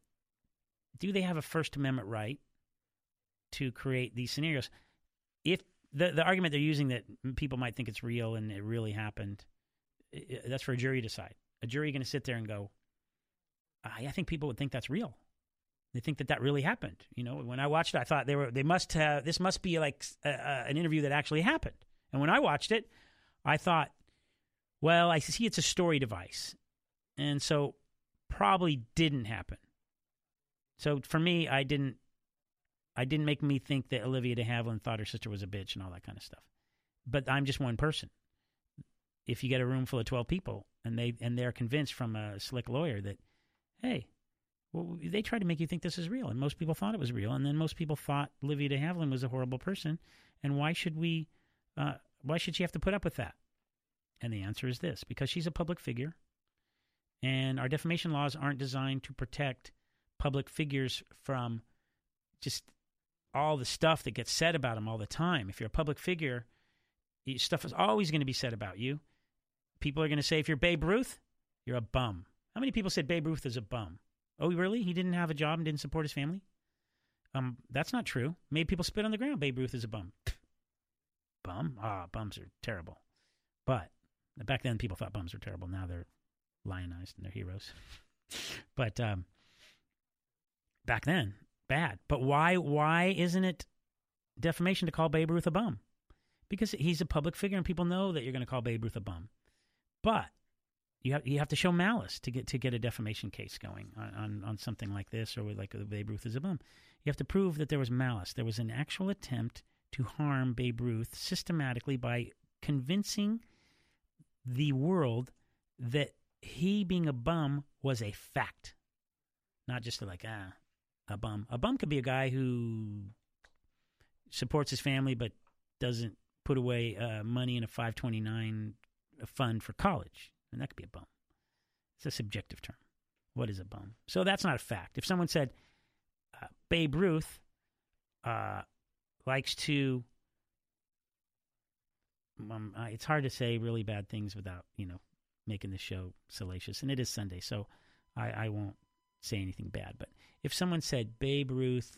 [SPEAKER 5] do they have a First Amendment right to create these scenarios? If the the argument they're using that people might think it's real and it really happened, that's for a jury to decide. A jury going to sit there and go, I, I think people would think that's real. They think that that really happened. You know, when I watched it, I thought they were they must have this must be like uh, uh, an interview that actually happened. And when I watched it, I thought, well, I see it's a story device, and so probably didn't happen. So for me, I didn't. I didn't make me think that Olivia de Havilland thought her sister was a bitch and all that kind of stuff. But I'm just one person. If you get a room full of twelve people and they and they're convinced from a slick lawyer that, hey, well, they try to make you think this is real, and most people thought it was real, and then most people thought Olivia de Havilland was a horrible person, and why should we? Uh, why should she have to put up with that? And the answer is this: because she's a public figure, and our defamation laws aren't designed to protect public figures from just all the stuff that gets said about them all the time. If you're a public figure, stuff is always going to be said about you. People are going to say, if you're Babe Ruth, you're a bum. How many people said Babe Ruth is a bum? Oh, really? He didn't have a job and didn't support his family? Um, that's not true. Made people spit on the ground. Babe Ruth is a bum. bum? Ah, bums are terrible. But back then, people thought bums were terrible. Now they're lionized and they're heroes. *laughs* but um, back then, bad. But why? Why isn't it defamation to call Babe Ruth a bum? Because he's a public figure, and people know that you're going to call Babe Ruth a bum. But you have you have to show malice to get to get a defamation case going on, on, on something like this or like Babe Ruth is a bum. You have to prove that there was malice. There was an actual attempt to harm Babe Ruth systematically by convincing the world that he being a bum was a fact, not just like ah a bum. A bum could be a guy who supports his family but doesn't put away uh, money in a 529 fund for college, and that could be a bum. It's a subjective term. What is a bum? So that's not a fact. If someone said uh, Babe Ruth uh, likes to, um, it's hard to say really bad things without you know making the show salacious, and it is Sunday, so I, I won't say anything bad. But if someone said Babe Ruth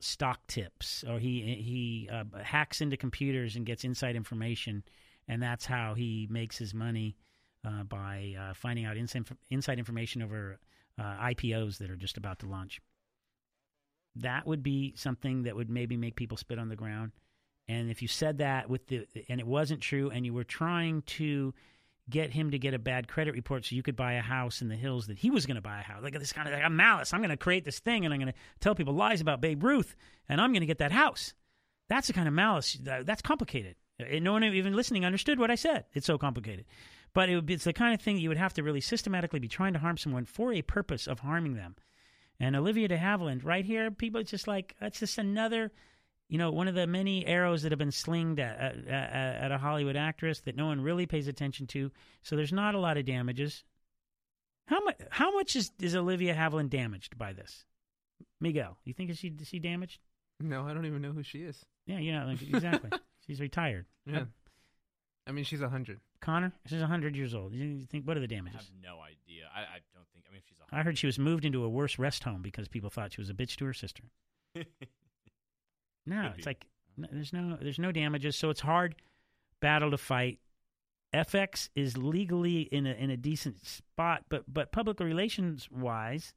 [SPEAKER 5] stock tips, or he he uh, hacks into computers and gets inside information, and that's how he makes his money uh, by uh, finding out inside inside information over uh, IPOs that are just about to launch. That would be something that would maybe make people spit on the ground. And if you said that with the and it wasn't true, and you were trying to get him to get a bad credit report so you could buy a house in the hills that he was going to buy a house. Like this kind of like, I'm malice. I'm going to create this thing and I'm going to tell people lies about Babe Ruth and I'm going to get that house. That's the kind of malice uh, that's complicated. And no one even listening understood what I said. It's so complicated. But it be, it's the kind of thing you would have to really systematically be trying to harm someone for a purpose of harming them. And Olivia de Havilland, right here, people, just like, that's just another you know, one of the many arrows that have been slinged at, at, at, a Hollywood actress that no one really pays attention to. So there's not a lot of damages. How much? How much is, is Olivia Havilland damaged by this? Miguel, you think is she is she damaged?
[SPEAKER 6] No, I don't even know who she is.
[SPEAKER 5] Yeah, you know exactly. *laughs* she's retired.
[SPEAKER 6] Yeah. I mean, she's a hundred.
[SPEAKER 5] Connor, she's hundred years old. You think what are the
[SPEAKER 7] I
[SPEAKER 5] damages?
[SPEAKER 7] have no idea. I, I don't think. I mean, if she's a
[SPEAKER 5] I heard she was moved into a worse rest home because people thought she was a bitch to her sister. *laughs* No,
[SPEAKER 7] Could
[SPEAKER 5] it's
[SPEAKER 7] be.
[SPEAKER 5] like n- there's no there's no damages, so it's hard battle to fight. FX is legally in a in a decent spot, but but public relations wise,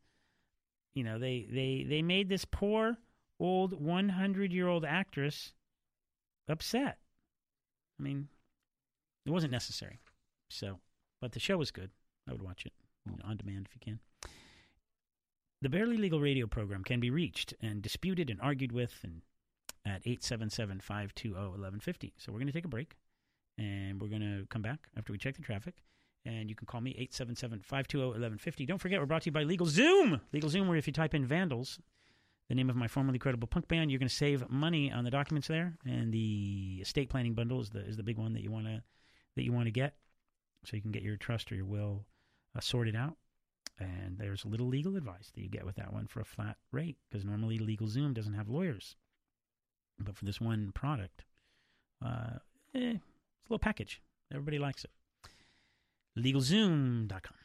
[SPEAKER 5] you know, they they they made this poor old 100 year old actress upset. I mean, it wasn't necessary. So, but the show was good. I would watch it you know, on demand if you can. The Barely Legal radio program can be reached and disputed and argued with and at 877-520-1150. So we're going to take a break and we're going to come back after we check the traffic. And you can call me 877-520-1150. Don't forget, we're brought to you by Legal Zoom. Legal Zoom, where if you type in Vandals, the name of my formerly credible punk band, you're going to save money on the documents there. And the estate planning bundle is the is the big one that you want to that you want to get, so you can get your trust or your will uh, sorted out. And there's a little legal advice that you get with that one for a flat rate because normally LegalZoom doesn't have lawyers, but for this one product, uh, eh, it's a little package. Everybody likes it. LegalZoom.com.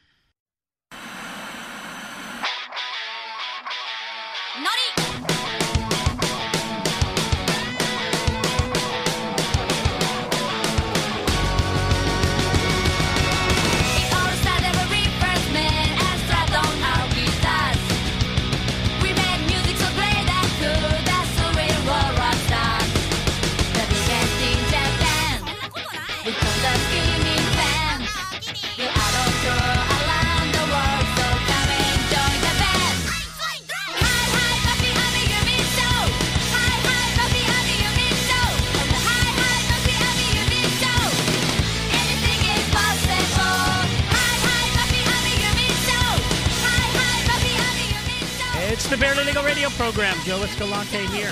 [SPEAKER 5] Barely Legal Radio program. Joe Escalante here.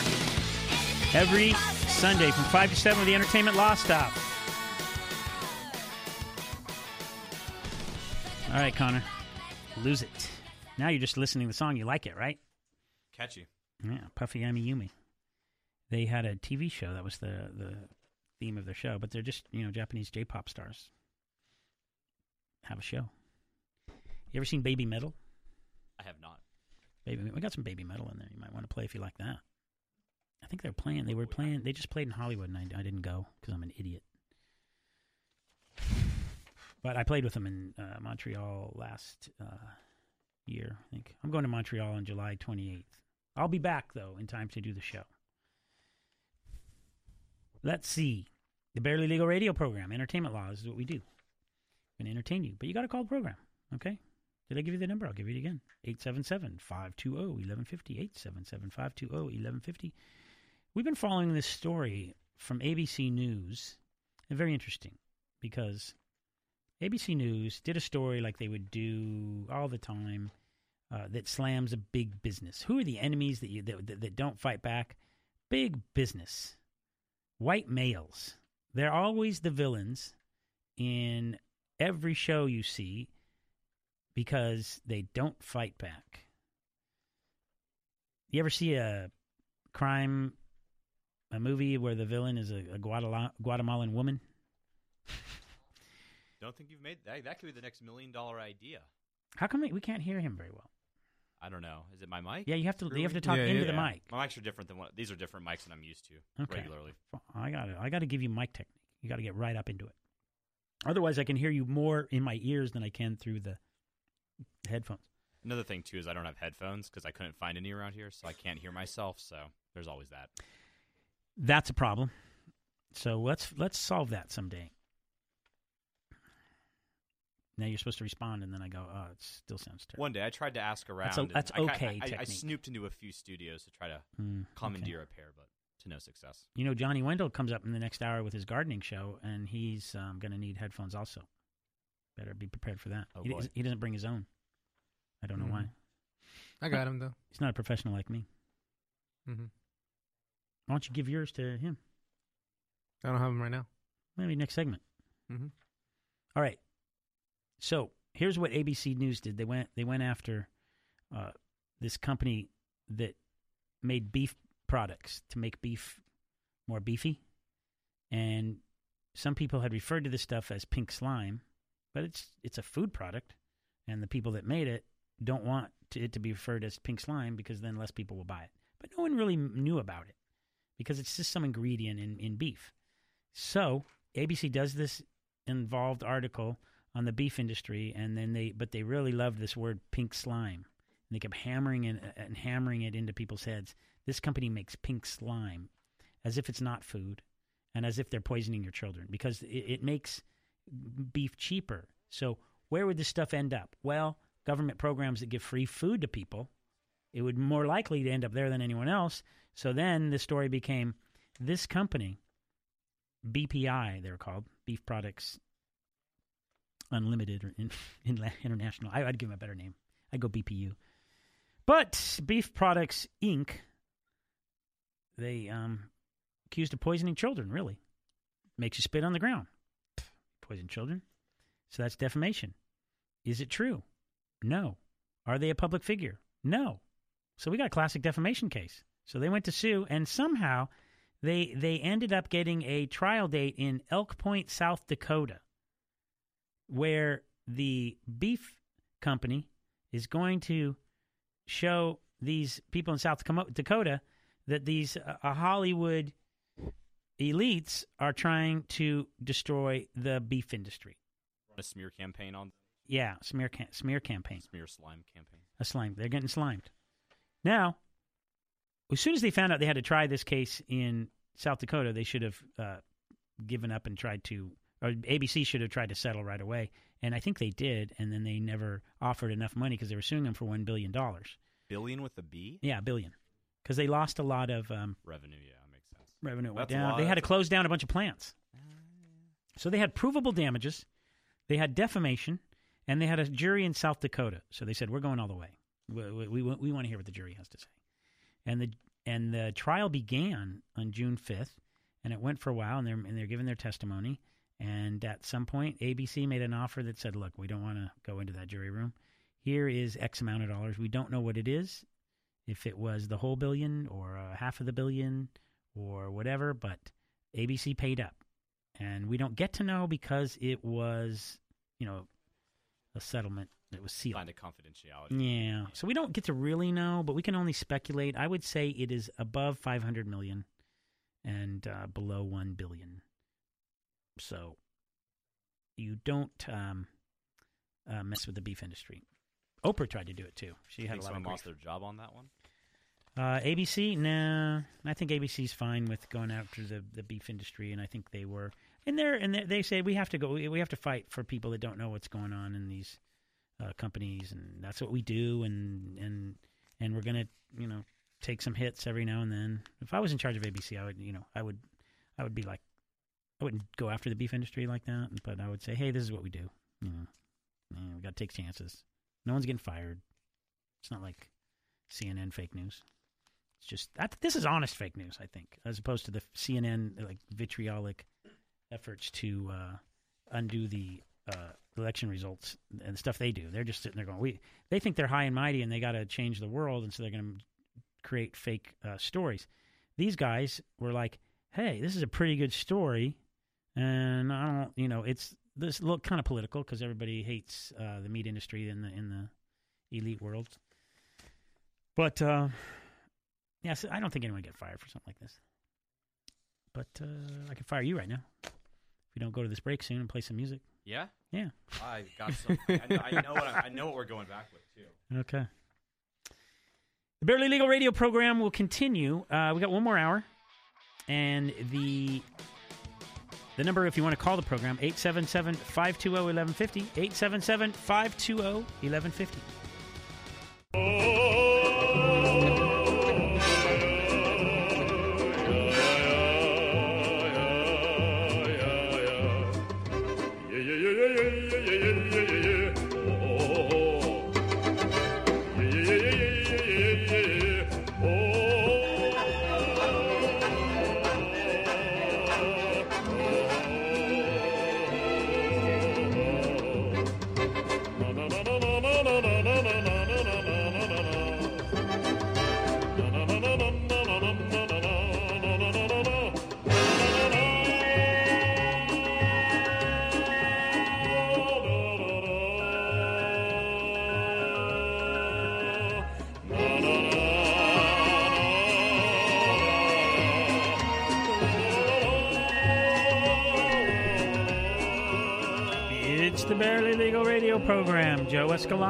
[SPEAKER 5] Every Sunday from 5 to 7 with the Entertainment Law Stop. All right, Connor. Lose it. Now you're just listening to the song. You like it, right?
[SPEAKER 7] Catchy.
[SPEAKER 5] Yeah, Puffy Ami Yumi. They had a TV show that was the, the theme of their show, but they're just, you know, Japanese J pop stars. Have a show. You ever seen Baby Metal?
[SPEAKER 7] I have not.
[SPEAKER 5] Baby, we got some baby metal in there. You might want to play if you like that. I think they're playing. They were playing. They just played in Hollywood, and I, I didn't go because I'm an idiot. But I played with them in uh, Montreal last uh, year. I think I'm going to Montreal on July 28th. I'll be back though in time to do the show. Let's see. The Barely Legal Radio program, Entertainment Law, is what we do. We're going to entertain you, but you got to call the program, okay? Did I give you the number? I'll give you it again. 877-520-1150. 877-520-1150. We've been following this story from ABC News. And very interesting because ABC News did a story like they would do all the time uh, that slams a big business. Who are the enemies that, you, that, that, that don't fight back? Big business. White males. They're always the villains in every show you see because they don't fight back. You ever see a crime, a movie where the villain is a, a Guatemala, Guatemalan woman? *laughs*
[SPEAKER 7] Don't think you've made that. That could be the next million dollar idea.
[SPEAKER 5] How come we- we can't hear him very well?
[SPEAKER 7] I don't know. Is it my mic?
[SPEAKER 5] Yeah, you have to- you have to talk Yeah, into the yeah. mic.
[SPEAKER 7] My mics are different than what these are different mics than I'm used to
[SPEAKER 5] Okay.
[SPEAKER 7] regularly.
[SPEAKER 5] I got to I got to give you mic technique. You got to get right up into it. Otherwise, I can hear you more in my ears than I can through the headphones.
[SPEAKER 7] Another thing too is I don't have headphones because I couldn't find any around here, so I can't hear myself. So there's always that.
[SPEAKER 5] That's a problem. So let's let's solve that someday. Now you're supposed to respond, and then I go, "Oh, it still sounds terrible."
[SPEAKER 7] One day I tried to ask around.
[SPEAKER 5] That's, a, that's
[SPEAKER 7] I
[SPEAKER 5] okay.
[SPEAKER 7] I, I,
[SPEAKER 5] technique.
[SPEAKER 7] snooped into a few studios to try to
[SPEAKER 5] Hmm,
[SPEAKER 7] commandeer a pair, but to no success.
[SPEAKER 5] You know, Johnny Wendell comes up in the next hour with his gardening show, and he's um, going to need headphones also. Better be prepared for that.
[SPEAKER 6] Oh,
[SPEAKER 5] he,
[SPEAKER 6] boy.
[SPEAKER 5] he doesn't bring his own. I don't know why.
[SPEAKER 6] Mhm. I got him though.
[SPEAKER 5] He's not a professional like me.
[SPEAKER 6] Mm-hmm.
[SPEAKER 5] Why don't you give yours to him?
[SPEAKER 6] I don't have him right now.
[SPEAKER 5] Maybe next segment.
[SPEAKER 6] Mm-hmm.
[SPEAKER 5] All right. So here's what ABC News did. They went they went after uh, this company that made beef products to make beef more beefy, and some people had referred to this stuff as pink slime, but it's it's a food product, and the people that made it don't want to, it to be referred as pink slime because then less people will buy it. But no one really knew about it because it's just some ingredient in, in beef. So ABC does this involved article on the beef industry, and then they but they really loved this word pink slime, and they kept hammering it uh, and hammering it into people's heads. This company makes pink slime, as if it's not food, and as if they're poisoning your children because it, it makes beef cheaper. So where would this stuff end up? Well, government programs that give free food to people, it would more likely to end up there than anyone else. So then the story became this company, BPI, they're called Beef Products Unlimited or in, *laughs* in, International. I, I'd give them a better name. I'd go BPU. But Beef Products Inc. They um, accused of poisoning children. Really, makes you spit on the ground. Poison children. So that's defamation. Is it true? No. Are they a public figure? No. So we got a classic defamation case. So they went to sue, and somehow they they ended up getting a trial date in Elk Point, South Dakota, where the beef company is going to show these people in South Dakota that these uh, Hollywood elites are trying to destroy the beef industry.
[SPEAKER 7] Run a smear campaign on
[SPEAKER 5] Yeah, smear cam- smear campaign.
[SPEAKER 7] smear slime campaign.
[SPEAKER 5] A slime. They're getting slimed. Now, as soon as they found out they had to try this case in South Dakota, they should have uh, given up and tried to, or ABC should have tried to settle right away. And I think they did, and then they never offered enough money because they were suing them for $1 billion.
[SPEAKER 7] Billion with a B?
[SPEAKER 5] Yeah, billion. Because they lost a lot of um,
[SPEAKER 7] Revenue, yeah.
[SPEAKER 5] Revenue. Went
[SPEAKER 7] That's a
[SPEAKER 5] down.
[SPEAKER 7] lot.
[SPEAKER 5] They had to close down a bunch of plants. So they had provable damages, they had defamation, and they had a jury in South Dakota. So they said, "We're going all the way. We, we, we, we want to hear what the jury has to say." And the and the trial began on June fifth, and it went for a while, and they're and they're giving their testimony. And at some point, ABC made an offer that said, "Look, we don't want to go into that jury room. Here is X amount of dollars. We don't know what it is, if it was the whole billion or uh, half of the billion or whatever, but ABC paid up. And we don't get to know because it was, you know, a settlement that was sealed.
[SPEAKER 7] Signed a confidentiality.
[SPEAKER 5] Yeah. So we don't get to really know, but we can only speculate. I would say it is above 500 million and uh, below 1 billion. So you don't um, uh, mess with the beef industry. Oprah tried to do it too. She had a lot
[SPEAKER 7] someone
[SPEAKER 5] of
[SPEAKER 7] lost their job on that one?
[SPEAKER 5] Uh, ABC, nah. I think ABC's fine with going after the, the beef industry, and I think they were. And they're and they they say we have to go. We have to fight for people that don't know what's going on in these uh, companies, and that's what we do. And and and we're gonna you know take some hits every now and then. If I was in charge of ABC, I would you know I would I would be like I wouldn't go after the beef industry like that, but I would say, hey, this is what we do. You know, we got to take chances. No one's getting fired. It's not like CNN fake news. It's just that this is honest fake news, I think, as opposed to the CNN like vitriolic efforts to uh, undo the uh, election results and the stuff they do. They're just sitting there going, "We." They think they're high and mighty and they got to change the world, and so they're going to create fake uh, stories. These guys were like, "Hey, this is a pretty good story," and I don't, you know, it's this look kind of political because everybody hates uh, the meat industry in the in the elite world. But uh, yeah, so I don't think anyone would get fired for something like this. But uh, I can fire you right now if we don't go to this break soon and play some music.
[SPEAKER 7] Yeah?
[SPEAKER 5] Yeah.
[SPEAKER 7] I got some. I know, I know what I, I know what we're going back with too.
[SPEAKER 5] Okay. The Barely Legal Radio program will continue. Uh, we got one more hour, and the the number, if you want to call the program, 877-520-1150, 877-520-1150.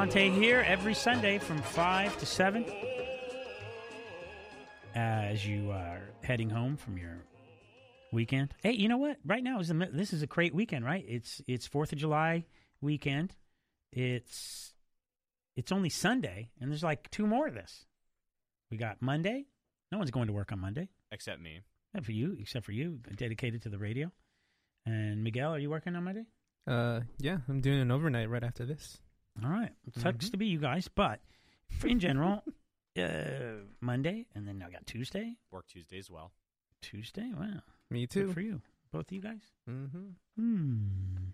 [SPEAKER 5] Joe here every Sunday from 5 to 7. As you are heading home from your weekend. Hey, you know what? Right now is the, this is a great weekend, right? It's it's 4th of July weekend. It's it's only Sunday and there's like two more of this. We got Monday. No one's going to work on Monday.
[SPEAKER 7] Except me.
[SPEAKER 5] Except for you, except for you, dedicated to the radio. And Miguel, are you working on Monday?
[SPEAKER 6] Uh, yeah, I'm doing an overnight right after this.
[SPEAKER 5] All right. It sucks
[SPEAKER 6] Mhm.
[SPEAKER 5] to be you guys, but in general, *laughs* uh, Monday, and then I got Tuesday.
[SPEAKER 7] Work Tuesday as well.
[SPEAKER 5] Tuesday? Wow.
[SPEAKER 6] Me
[SPEAKER 5] Good
[SPEAKER 6] too.
[SPEAKER 5] for you. Both of you guys?
[SPEAKER 6] Mm-hmm.
[SPEAKER 5] Hmm.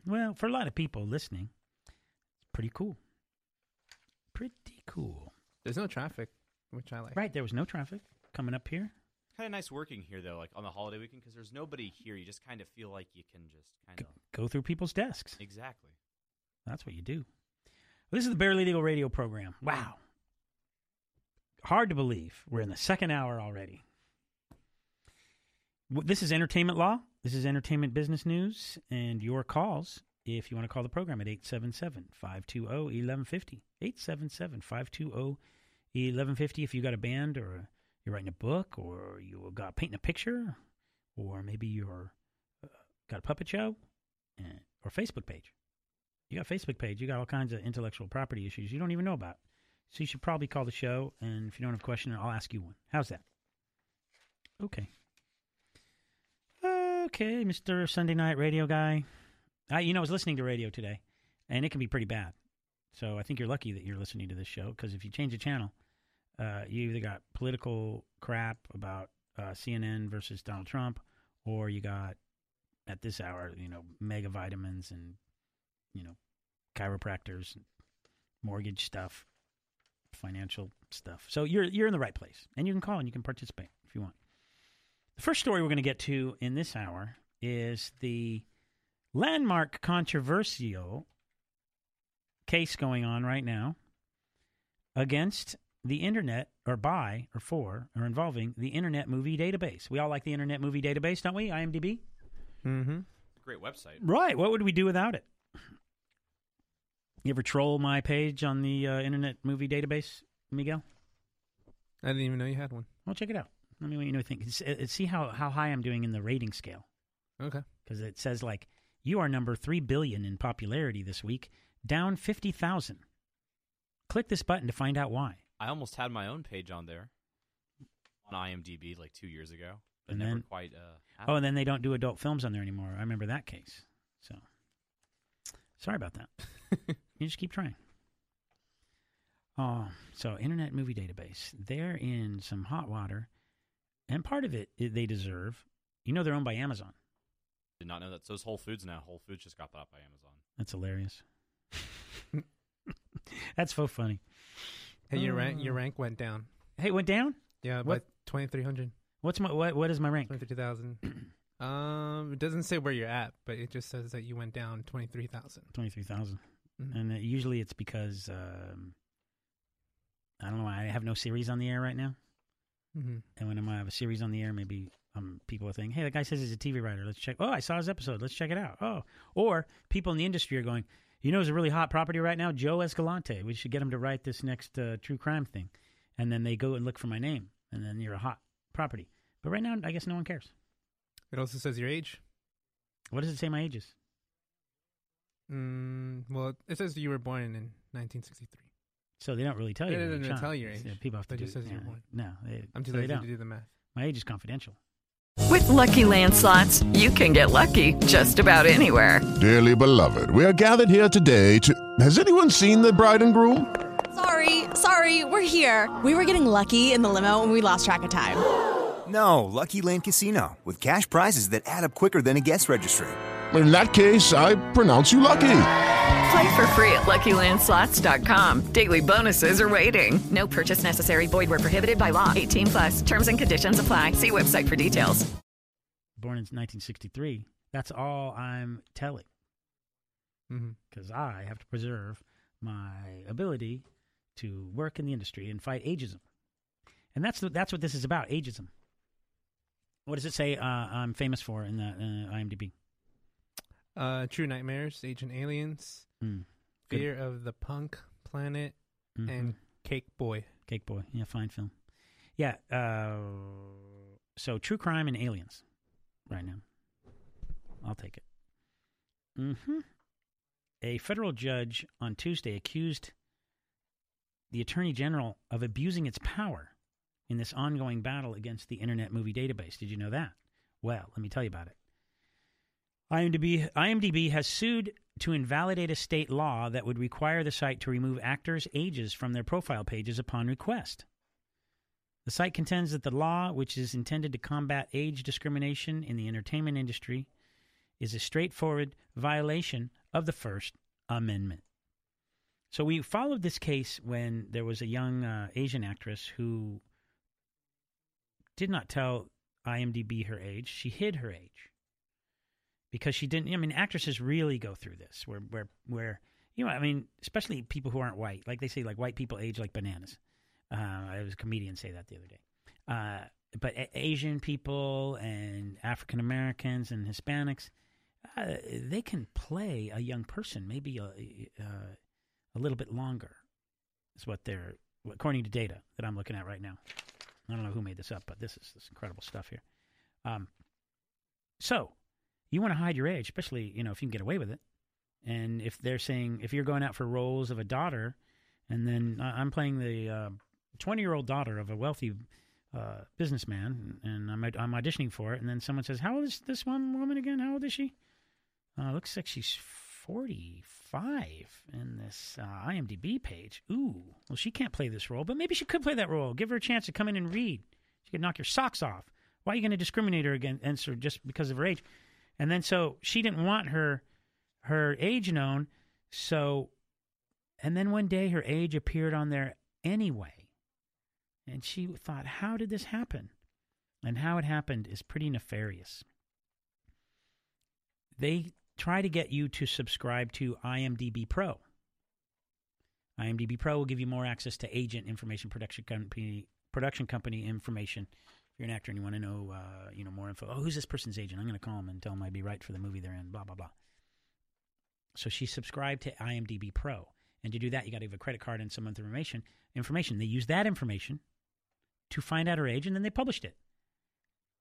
[SPEAKER 5] Well, for a lot of people listening, it's pretty cool. Pretty cool.
[SPEAKER 6] There's no traffic, which I like.
[SPEAKER 5] Right. There was no traffic coming up here.
[SPEAKER 7] Kind of nice working here though, like on the holiday weekend, because there's nobody here. You just kind of feel like you can just kind of
[SPEAKER 5] Go through people's desks.
[SPEAKER 7] exactly.
[SPEAKER 5] That's what you do. This is the Barely Legal radio program. Wow. Hard to believe. We're in the second hour already. This is entertainment law. This is entertainment business news. And your calls, if you want to call the program at 877 520 1150. 877 520 1150. If you got a band or you're writing a book or you got painting a picture or maybe you're uh, got a puppet show eh, or Facebook page. You got a Facebook page. You got all kinds of intellectual property issues you don't even know about. So you should probably call the show, and if you don't have a question, I'll ask you one. How's that? Okay. Okay, Mr. Sunday Night Radio Guy. I, you know, I was listening to radio today, and it can be pretty bad. So I think you're lucky that you're listening to this show because if you change the channel, uh, you either got political crap about uh, CNN versus Donald Trump, or you got at this hour, you know, mega vitamins and you know, chiropractors, mortgage stuff, financial stuff. So you're you're in the right place, and you can call and you can participate if you want. The first story we're going to get to in this hour is the landmark controversial case going on right now against the internet or by or for or involving the internet movie database. We all like the internet movie database, don't we? IMDb.
[SPEAKER 6] Mm-hmm.
[SPEAKER 7] Great website.
[SPEAKER 5] Right. What would we do without it? You ever troll my page on the uh, Internet Movie Database, Miguel?
[SPEAKER 6] I didn't even know you had one.
[SPEAKER 5] Well, check it out. Let me know what you know. Think. Uh, See how, how high I'm doing in the rating scale.
[SPEAKER 6] Okay.
[SPEAKER 5] Because it says like you are number three billion in popularity this week, down fifty thousand. Click this button to find out why.
[SPEAKER 7] I almost had my own page on there on IMDb like two years ago, but
[SPEAKER 5] And
[SPEAKER 7] never
[SPEAKER 5] then-
[SPEAKER 7] quite. Uh,
[SPEAKER 5] Oh, and then they don't do adult films on there anymore. I remember that case. So sorry about that. *laughs* you just keep trying. Oh, so Internet Movie Database. They're in some hot water, and part of it they deserve. You know, they're owned by Amazon.
[SPEAKER 7] Did not know that. So is Whole Foods now. Whole Foods just got bought by Amazon.
[SPEAKER 5] That's hilarious. *laughs* That's so funny.
[SPEAKER 6] Hey, your rank your
[SPEAKER 5] Oh.
[SPEAKER 6] rank went down.
[SPEAKER 5] Hey, it went down.
[SPEAKER 6] Yeah,
[SPEAKER 5] What?
[SPEAKER 6] by twenty three hundred.
[SPEAKER 5] What's my what? What is my rank?
[SPEAKER 6] Twenty three thousand. *clears throat* um, it doesn't say where you're at, but it just says that you went down twenty three thousand.
[SPEAKER 5] Twenty three thousand.
[SPEAKER 6] Mhm.
[SPEAKER 5] And uh, usually it's because um, I don't know. I have no series on the air right now.
[SPEAKER 6] Mm-hmm.
[SPEAKER 5] And when I have a series on the air, maybe um, people are thinking, "Hey, that guy says he's a TV writer. Let's check." Oh, I saw his episode. Let's check it out. Oh, or people in the industry are going, "You know, it's a really hot property right now, Joe Escalante. We should get him to write this next uh, true crime thing." And then they go and look for my name, and then you're a hot property. But right now, I guess no one cares.
[SPEAKER 6] It also says your age.
[SPEAKER 5] What does it say my age is?
[SPEAKER 6] Mm, well, it says you were born in 1963.
[SPEAKER 5] So they don't really tell you.
[SPEAKER 6] It
[SPEAKER 5] my
[SPEAKER 6] doesn't
[SPEAKER 5] age,
[SPEAKER 6] tell your age.
[SPEAKER 5] Yeah, people have to
[SPEAKER 6] It
[SPEAKER 5] do
[SPEAKER 6] just says
[SPEAKER 5] yeah,
[SPEAKER 6] you're born.
[SPEAKER 5] No, they,
[SPEAKER 6] I'm too
[SPEAKER 5] so they
[SPEAKER 6] lazy to
[SPEAKER 5] don't.
[SPEAKER 6] do the math.
[SPEAKER 5] My age is confidential.
[SPEAKER 13] With Lucky Land slots, you can get lucky just about anywhere.
[SPEAKER 14] Dearly beloved, we are gathered here today to. Has anyone seen the bride and groom?
[SPEAKER 15] Sorry, sorry, we're here. We were getting lucky in the limo and we lost track of time.
[SPEAKER 16] No, Lucky Land Casino, with cash prizes that add up quicker than a guest registry.
[SPEAKER 14] In that case, I pronounce you lucky.
[SPEAKER 13] Play for free at LuckyLandSlots.com. Daily bonuses are waiting. No purchase necessary. Void where prohibited by law. 18 plus. Terms and conditions apply. See website for details.
[SPEAKER 5] Born in 1963. That's all I'm telling.
[SPEAKER 6] Mm-hmm.
[SPEAKER 5] Because I have to preserve my ability to work in the industry and fight ageism. And that's the, that's what this is about, ageism. What does it say uh, I'm famous for in the uh, IMDb?
[SPEAKER 6] Uh, True Nightmares, Agent Aliens.
[SPEAKER 5] Good.
[SPEAKER 6] Fear of the Punk Planet
[SPEAKER 5] Mhm.
[SPEAKER 6] and Cake Boy.
[SPEAKER 5] Cake Boy. Yeah, fine film. Yeah. Uh, so true crime and aliens right now. I'll take it. hmm A federal judge on Tuesday accused the Attorney General of abusing its power in this ongoing battle against the Internet Movie Database. Did you know that? Well, let me tell you about it. IMDb, IMDb has sued to invalidate a state law that would require the site to remove actors' ages from their profile pages upon request. The site contends that the law, which is intended to combat age discrimination in the entertainment industry, is a straightforward violation of the First Amendment. So we followed this case when there was a young uh, Asian actress who did not tell IMDb her age. She hid her age because she didn't. I mean, actresses really go through this, where where where you know, I mean, especially people who aren't white. Like they say, like white people age like bananas. Uh, I was a comedian say that the other day. Uh, but a- Asian people and African Americans and Hispanics, uh, they can play a young person maybe a, uh, a little bit longer. Is what they're according to data that I'm looking at right now. I don't know who made this up, but this is this incredible stuff here. Um, so you want to hide your age, especially you know if you can get away with it. And if they're saying if you're going out for roles of a daughter, and then I- I'm playing the 20 year old daughter of a wealthy uh, businessman, and I'm I'm auditioning for it, and then someone says, "How old is this one woman again? How old is she?" Uh, looks like she's 45 in this uh, IMDb page. Ooh, well, she can't play this role, but maybe she could play that role. Give her a chance to come in and read. She could knock your socks off. Why are you going to discriminate her against her just because of her age? And then so she didn't want her her age known, so and then one day her age appeared on there anyway. And she thought, how did this happen? And how it happened is pretty nefarious. They try to get you to subscribe to IMDb Pro. IMDb Pro will give you more access to agent information, production company, production company information. If you're an actor and you want to know, uh, you know, more info. Oh, who's this person's agent? I'm going to call them and tell them I'd be right for the movie they're in. Blah blah blah. So she subscribed to IMDb Pro, and to do that, you got to have a credit card and some information. Information. They use that information to find out her age, and then they published it.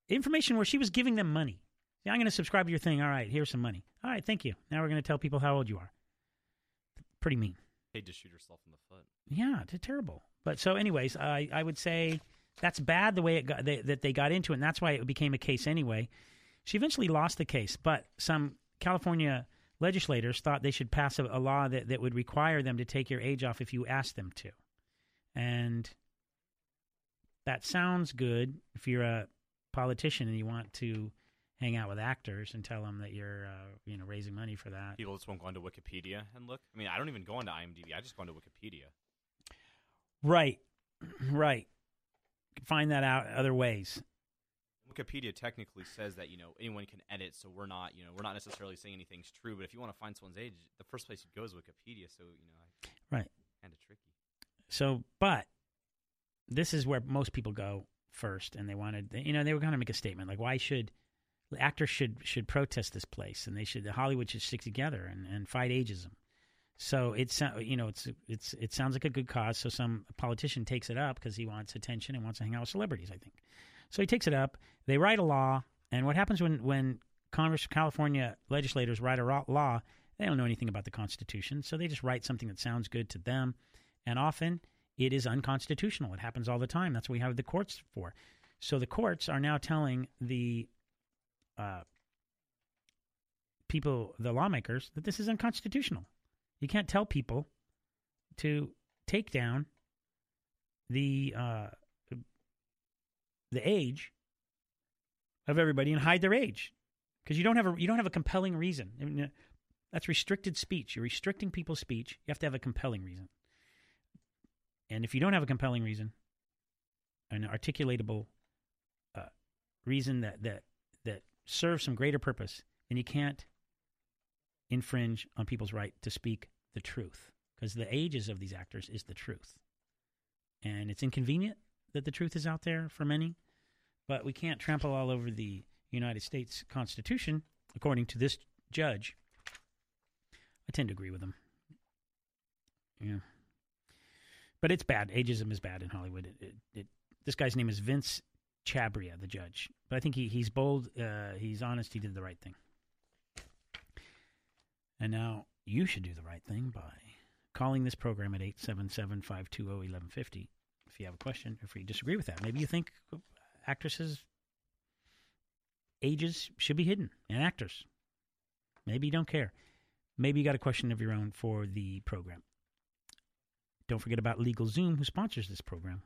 [SPEAKER 5] Information where she was giving them money. Yeah, I'm going to subscribe to your thing. All right, here's some money. All right, thank you. Now we're going to tell people how old you are. Pretty mean.
[SPEAKER 7] Paid to shoot herself in the foot.
[SPEAKER 5] Yeah, it's terrible. But so, anyways, I I would say that's bad the way it got they, that they got into it, and that's why it became a case anyway. She eventually lost the case, but some California legislators thought they should pass a, a law that, that would require them to take your age off if you ask them to, and that sounds good if you're a politician and you want to hang out with actors and tell them that you're uh, you know raising money for that.
[SPEAKER 7] People just won't go onto Wikipedia and look. I mean, I don't even go onto IMDb. I just go onto Wikipedia.
[SPEAKER 5] Right, *clears throat* right. Find that out other ways.
[SPEAKER 7] Wikipedia technically says that you know anyone can edit, so we're not you know we're not necessarily saying anything's true. But if you want to find someone's age, the first place you go is Wikipedia. So you know,
[SPEAKER 5] Right.
[SPEAKER 7] kind of tricky.
[SPEAKER 5] So, but this is where most people go first, and they wanted, you know, they were going to make a statement like, why should actors should should protest this place, and they should Hollywood should stick together and, and fight ageism. So it's you know it's it's it sounds like a good cause. So some politician takes it up because he wants attention and wants to hang out with celebrities. I think. So he takes it up. They write a law, and what happens when when Congress, California legislators write a law? They don't know anything about the Constitution, so they just write something that sounds good to them, and often it is unconstitutional. It happens all the time. That's what we have the courts for. So the courts are now telling the uh, people, the lawmakers, that this is unconstitutional. You can't tell people to take down the uh, the age of everybody and hide their age because you don't have a you don't have a compelling reason. I mean, that's restricted speech. You're restricting people's speech. You have to have a compelling reason. And if you don't have a compelling reason, an articulatable uh, reason that that that serves some greater purpose, then you can't infringe on people's right to speak the truth because the ages of these actors is the truth. And it's inconvenient that the truth is out there for many, but we can't trample all over the United States Constitution, according to this judge. I tend to agree with him. Yeah. But it's bad. Ageism is bad in Hollywood. It, it, it, this guy's name is Vince Chhabria, the judge. But I think he, he's bold. Uh, he's honest. He did the right thing. And now you should do the right thing by calling this program at 877 520 1150 if you have a question, or if you disagree with that. Maybe you think actresses' ages should be hidden and actors. Maybe you don't care. Maybe you got a question of your own for the program. Don't forget about LegalZoom, who sponsors this program.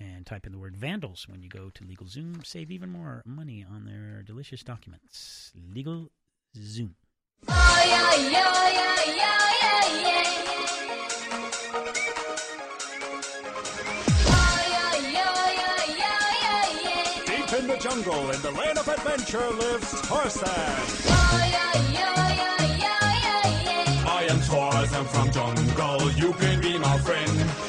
[SPEAKER 5] And type in the word vandals when you go to LegalZoom. Save even more money on their delicious documents. LegalZoom.
[SPEAKER 17] Deep in the jungle, in the land of adventure, lives Tarzan. I am Tarzan from jungle. You can be my friend.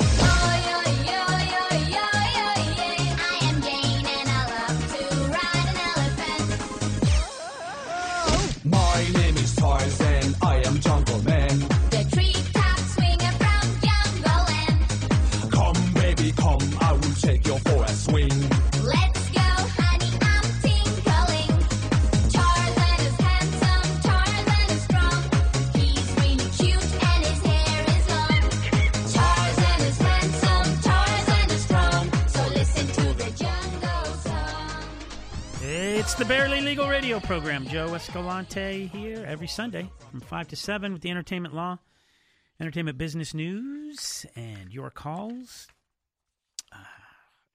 [SPEAKER 5] Barely Legal Radio program. Joe Escalante here every Sunday from 5 to 7 with the entertainment law, entertainment business news, and your calls. Uh,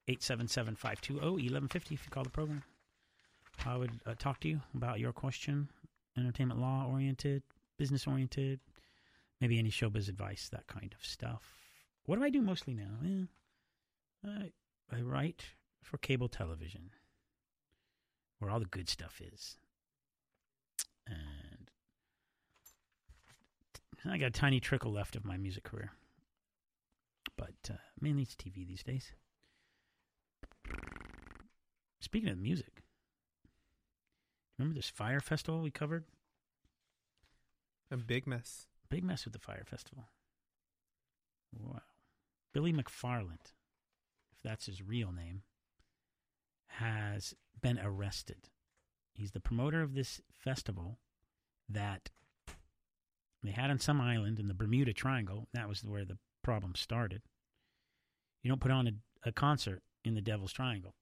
[SPEAKER 5] 877 520 1150 if you call the program. I would uh, talk to you about your question, entertainment law oriented, business oriented, maybe any showbiz advice, that kind of stuff. What do I do mostly now? Eh, I, I write for cable television where all the good stuff is. And I got a tiny trickle left of my music career. But uh, mainly it's TV these days. Speaking of music, remember this fire festival we covered?
[SPEAKER 6] A big mess.
[SPEAKER 5] Big mess with the fire festival. Wow. Billy McFarland, if that's his real name, has been arrested. He's the promoter of this festival that they had on some island in the Bermuda Triangle. That was where the problem started. You don't put on a, a concert in the Devil's Triangle,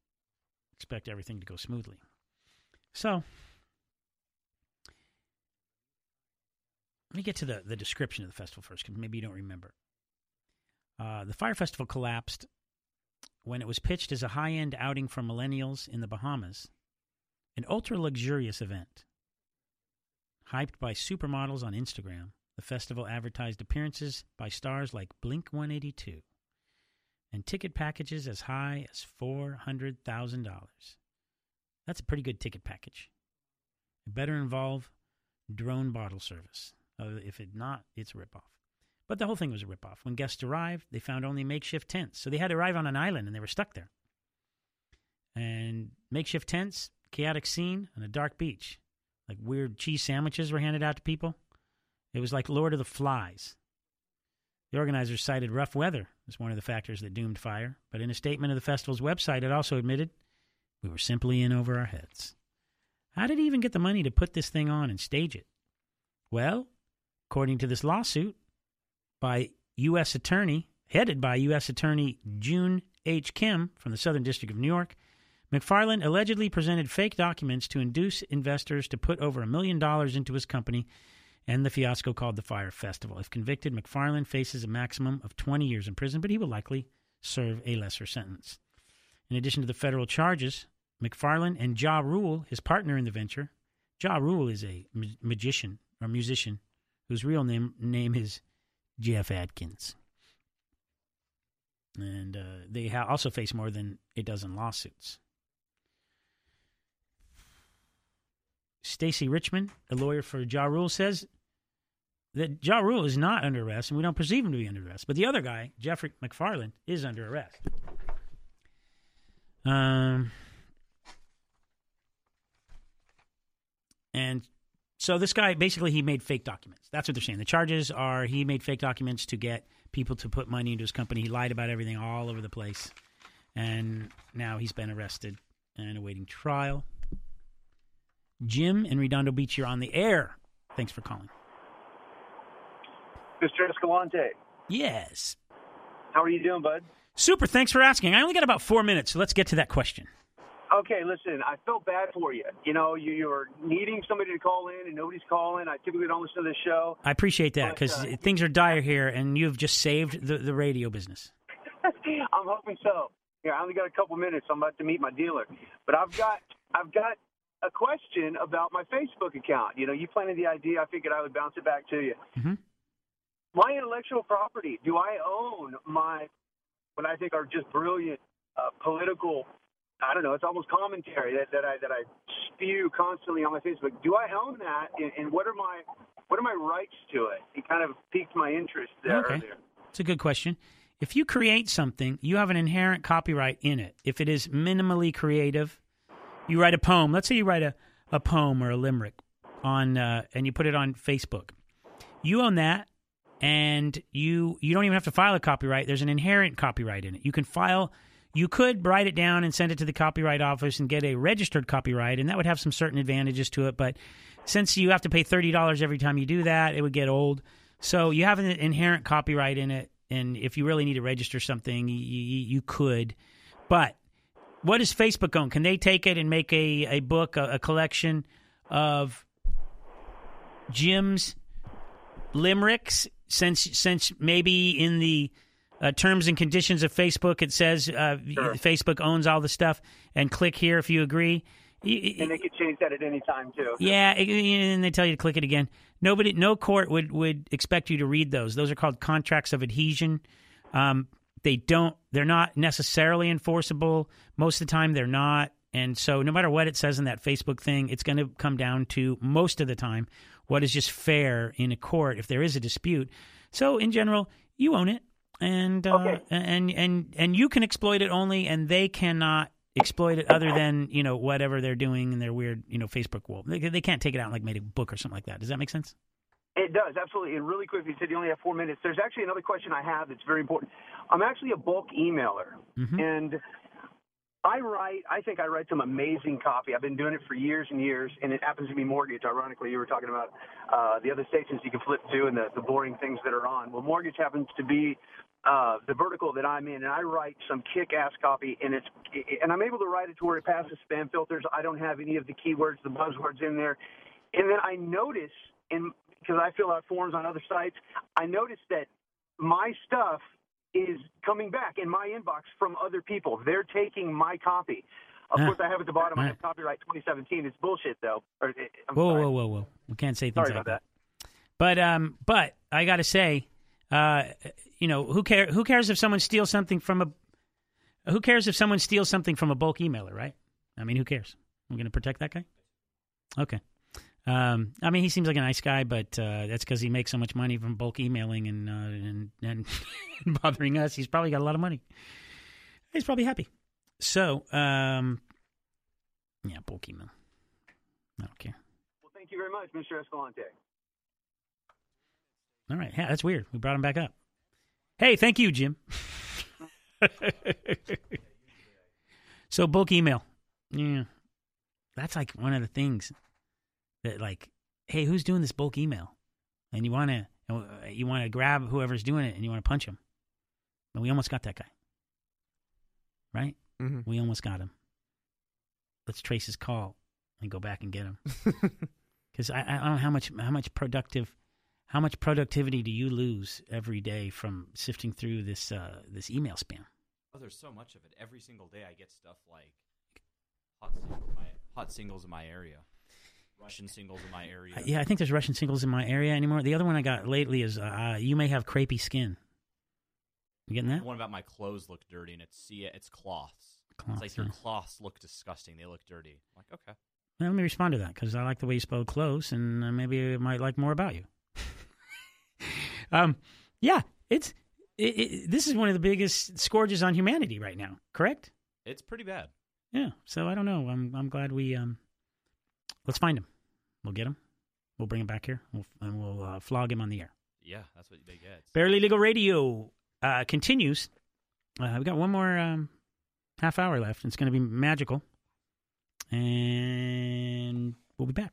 [SPEAKER 5] expect everything to go smoothly. So, let me get to the, the description of the festival first, because maybe you don't remember. Uh, the Fire Festival collapsed when it was pitched as a high end outing for millennials in the Bahamas, an ultra luxurious event. Hyped by supermodels on Instagram, the festival advertised appearances by stars like Blink 182 and ticket packages as high as $400,000. That's a pretty good ticket package. It better involve drone bottle service. Uh, if it not, it's a ripoff. But the whole thing was a ripoff. When guests arrived, they found only makeshift tents. So they had to arrive on an island and they were stuck there. And makeshift tents, chaotic scene, and a dark beach. Like weird cheese sandwiches were handed out to people. It was like Lord of the Flies. The organizers cited rough weather as one of the factors that doomed fire, but in a statement of the festival's website, it also admitted we were simply in over our heads. How did he even get the money to put this thing on and stage it? Well, according to this lawsuit by U.S. Attorney, headed by U.S. Attorney Joon H. Kim from the Southern District of New York, McFarland allegedly presented fake documents to induce investors to put over a million dollars into his company and the fiasco called the Fire Festival. If convicted, McFarland faces a maximum of 20 years in prison, but he will likely serve a lesser sentence. In addition to the federal charges, McFarland and Ja Rule, his partner in the venture, Ja Rule is a ma- magician or musician whose real name name is Jeff Atkins. And uh, they ha- also face more than a dozen lawsuits. Stacy Richmond, a lawyer for Ja Rule, says that Ja Rule is not under arrest, and we don't perceive him to be under arrest. But the other guy, Jeffrey McFarland, is under arrest. Um, and So this guy basically he made fake documents. That's what they're saying. The charges are he made fake documents to get people to put money into his company. He lied about everything all over the place, and now he's been arrested and awaiting trial. Jim in Redondo Beach, you're on the air. Thanks for calling.
[SPEAKER 18] Mr. Escalante,
[SPEAKER 5] Yes.
[SPEAKER 18] how are you doing, bud?
[SPEAKER 5] Super. Thanks for asking. I only got about four minutes, so let's get to that question.
[SPEAKER 18] Okay, listen, I felt bad for you. You know, you, you're needing somebody to call in, and nobody's calling. I typically don't listen to the show.
[SPEAKER 5] I appreciate that because
[SPEAKER 18] uh,
[SPEAKER 5] things are dire here, and you've just saved the, the radio business. *laughs*
[SPEAKER 18] I'm hoping so. Yeah, I only got a couple minutes. I'm about to meet my dealer, but I've got I've got a question about my Facebook account. You know, you planted the idea. I figured I would bounce it back to you.
[SPEAKER 5] Mm-hmm.
[SPEAKER 18] My intellectual property. Do I own my what I think are just brilliant uh, political? I don't know. It's almost commentary that, that I that I spew constantly on my Facebook. Do I own that? And, and what are my what are my rights to it? It kind of piqued my interest there.
[SPEAKER 5] Okay.
[SPEAKER 18] earlier.
[SPEAKER 5] It's a good question. If you create something, you have an inherent copyright in it. If it is minimally creative, you write a poem. Let's say you write a, a poem or a limerick on uh, and you put it on Facebook. You own that, and you you don't even have to file a copyright. There's an inherent copyright in it. You can file. You could write it down and send it to the copyright office and get a registered copyright, and that would have some certain advantages to it. But since you have to pay thirty dollars every time you do that, it would get old. So you have an inherent copyright in it, and if you really need to register something, you, you, could. But what does Facebook own? Can they take it and make a, a book, a, a collection of Jim's limericks? Since since maybe in the uh, terms and conditions of Facebook it says uh, Facebook owns all the stuff, and click here if you agree.
[SPEAKER 18] And they could change that at any time too.
[SPEAKER 5] yeah, and they tell you to click it again. Nobody, no court would would expect you to read those. Those are called contracts of adhesion. Um, they don't. They're not necessarily enforceable. Most of the time, they're not. And so, no matter what it says in that Facebook thing, it's going to come down to most of the time what is just fair in a court if there is a dispute. So, in general, you own it, and uh, and and and you can exploit it only, and they cannot exploit it other than you know whatever they're doing in their weird you know Facebook wall. They, they can't take it out and like make a book or something like that. Does that make sense?
[SPEAKER 18] It does, absolutely. And really quick, you said you only have four minutes. There's actually another question I have that's very important. I'm actually a bulk emailer.
[SPEAKER 5] Mm-hmm.
[SPEAKER 18] And I write, I think I write some amazing copy. I've been doing it for years and years, and it happens to be mortgage. Ironically, you were talking about uh, the other stations you can flip to and the, the boring things that are on. Well, mortgage happens to be uh, the vertical that I'm in, and I write some kick-ass copy, and it's and I'm able to write it to where it passes spam filters. I don't have any of the keywords, the buzzwords in there, and then I notice, in because I fill out forms on other sites, I notice that my stuff is coming back in my inbox from other people. They're taking my copy. Of
[SPEAKER 5] Ah,
[SPEAKER 18] course, I have at the bottom. I have copyright 2017. It's bullshit, though. Or, eh,
[SPEAKER 5] whoa,
[SPEAKER 18] sorry.
[SPEAKER 5] whoa, whoa, whoa! We can't say things
[SPEAKER 18] Sorry
[SPEAKER 5] like
[SPEAKER 18] about
[SPEAKER 5] that. But um, but I got to say, uh, you know, who care? Who cares if someone steals something from a? Who cares if someone steals something from a bulk emailer, right? I mean, who cares? I'm going to protect that guy. Okay. Um, I mean, he seems like a nice guy, but uh, that's because he makes so much money from bulk emailing and uh, and *laughs* and bothering us. He's probably got a lot of money. He's probably happy. So, um, yeah, bulk email. I don't care.
[SPEAKER 18] Well, thank you very much, Mr. Escalante.
[SPEAKER 5] All right. Yeah, that's weird. We brought him back up. Hey, thank you, Jim. *laughs* so bulk email. Yeah. That's like one of the things that like, hey, who's doing this bulk email? And you want to you want to grab whoever's doing it and you want to punch him. And we almost got that guy. Right?
[SPEAKER 6] Mhm.
[SPEAKER 5] We almost got him. Let's trace his call and go back and get him. *laughs* Cuz I, I don't know how much how much productive how much productivity do you lose every day from sifting through this uh, this email spam?
[SPEAKER 7] Oh, there's so much of it. Every single day, I get stuff like hot singles in my, hot singles in my area, Russian singles in my area.
[SPEAKER 5] Uh, Yeah, I think there's Russian singles in my area anymore. The other one I got lately is uh, you may have crepey skin. You getting that?
[SPEAKER 7] One about my clothes look dirty, and it's see it's cloths.
[SPEAKER 5] Cloths,
[SPEAKER 7] it's like your cloths look disgusting. They look dirty. I'm like okay.
[SPEAKER 5] Well, let me respond to that because I like the way you spelled clothes, and uh, maybe I might like more about you. Um, yeah, it's it, it, this is one of the biggest scourges on humanity right now. Correct?
[SPEAKER 7] It's pretty bad.
[SPEAKER 5] Yeah. So I don't know. I'm I'm glad we um. Let's find him. We'll get him. We'll bring him back here, we'll, and we'll uh, flog him on the air.
[SPEAKER 7] Yeah, that's what they get.
[SPEAKER 5] Barely Legal Radio uh, continues. Uh, we've got one more um, half hour left. It's going to be magical. And we'll be back.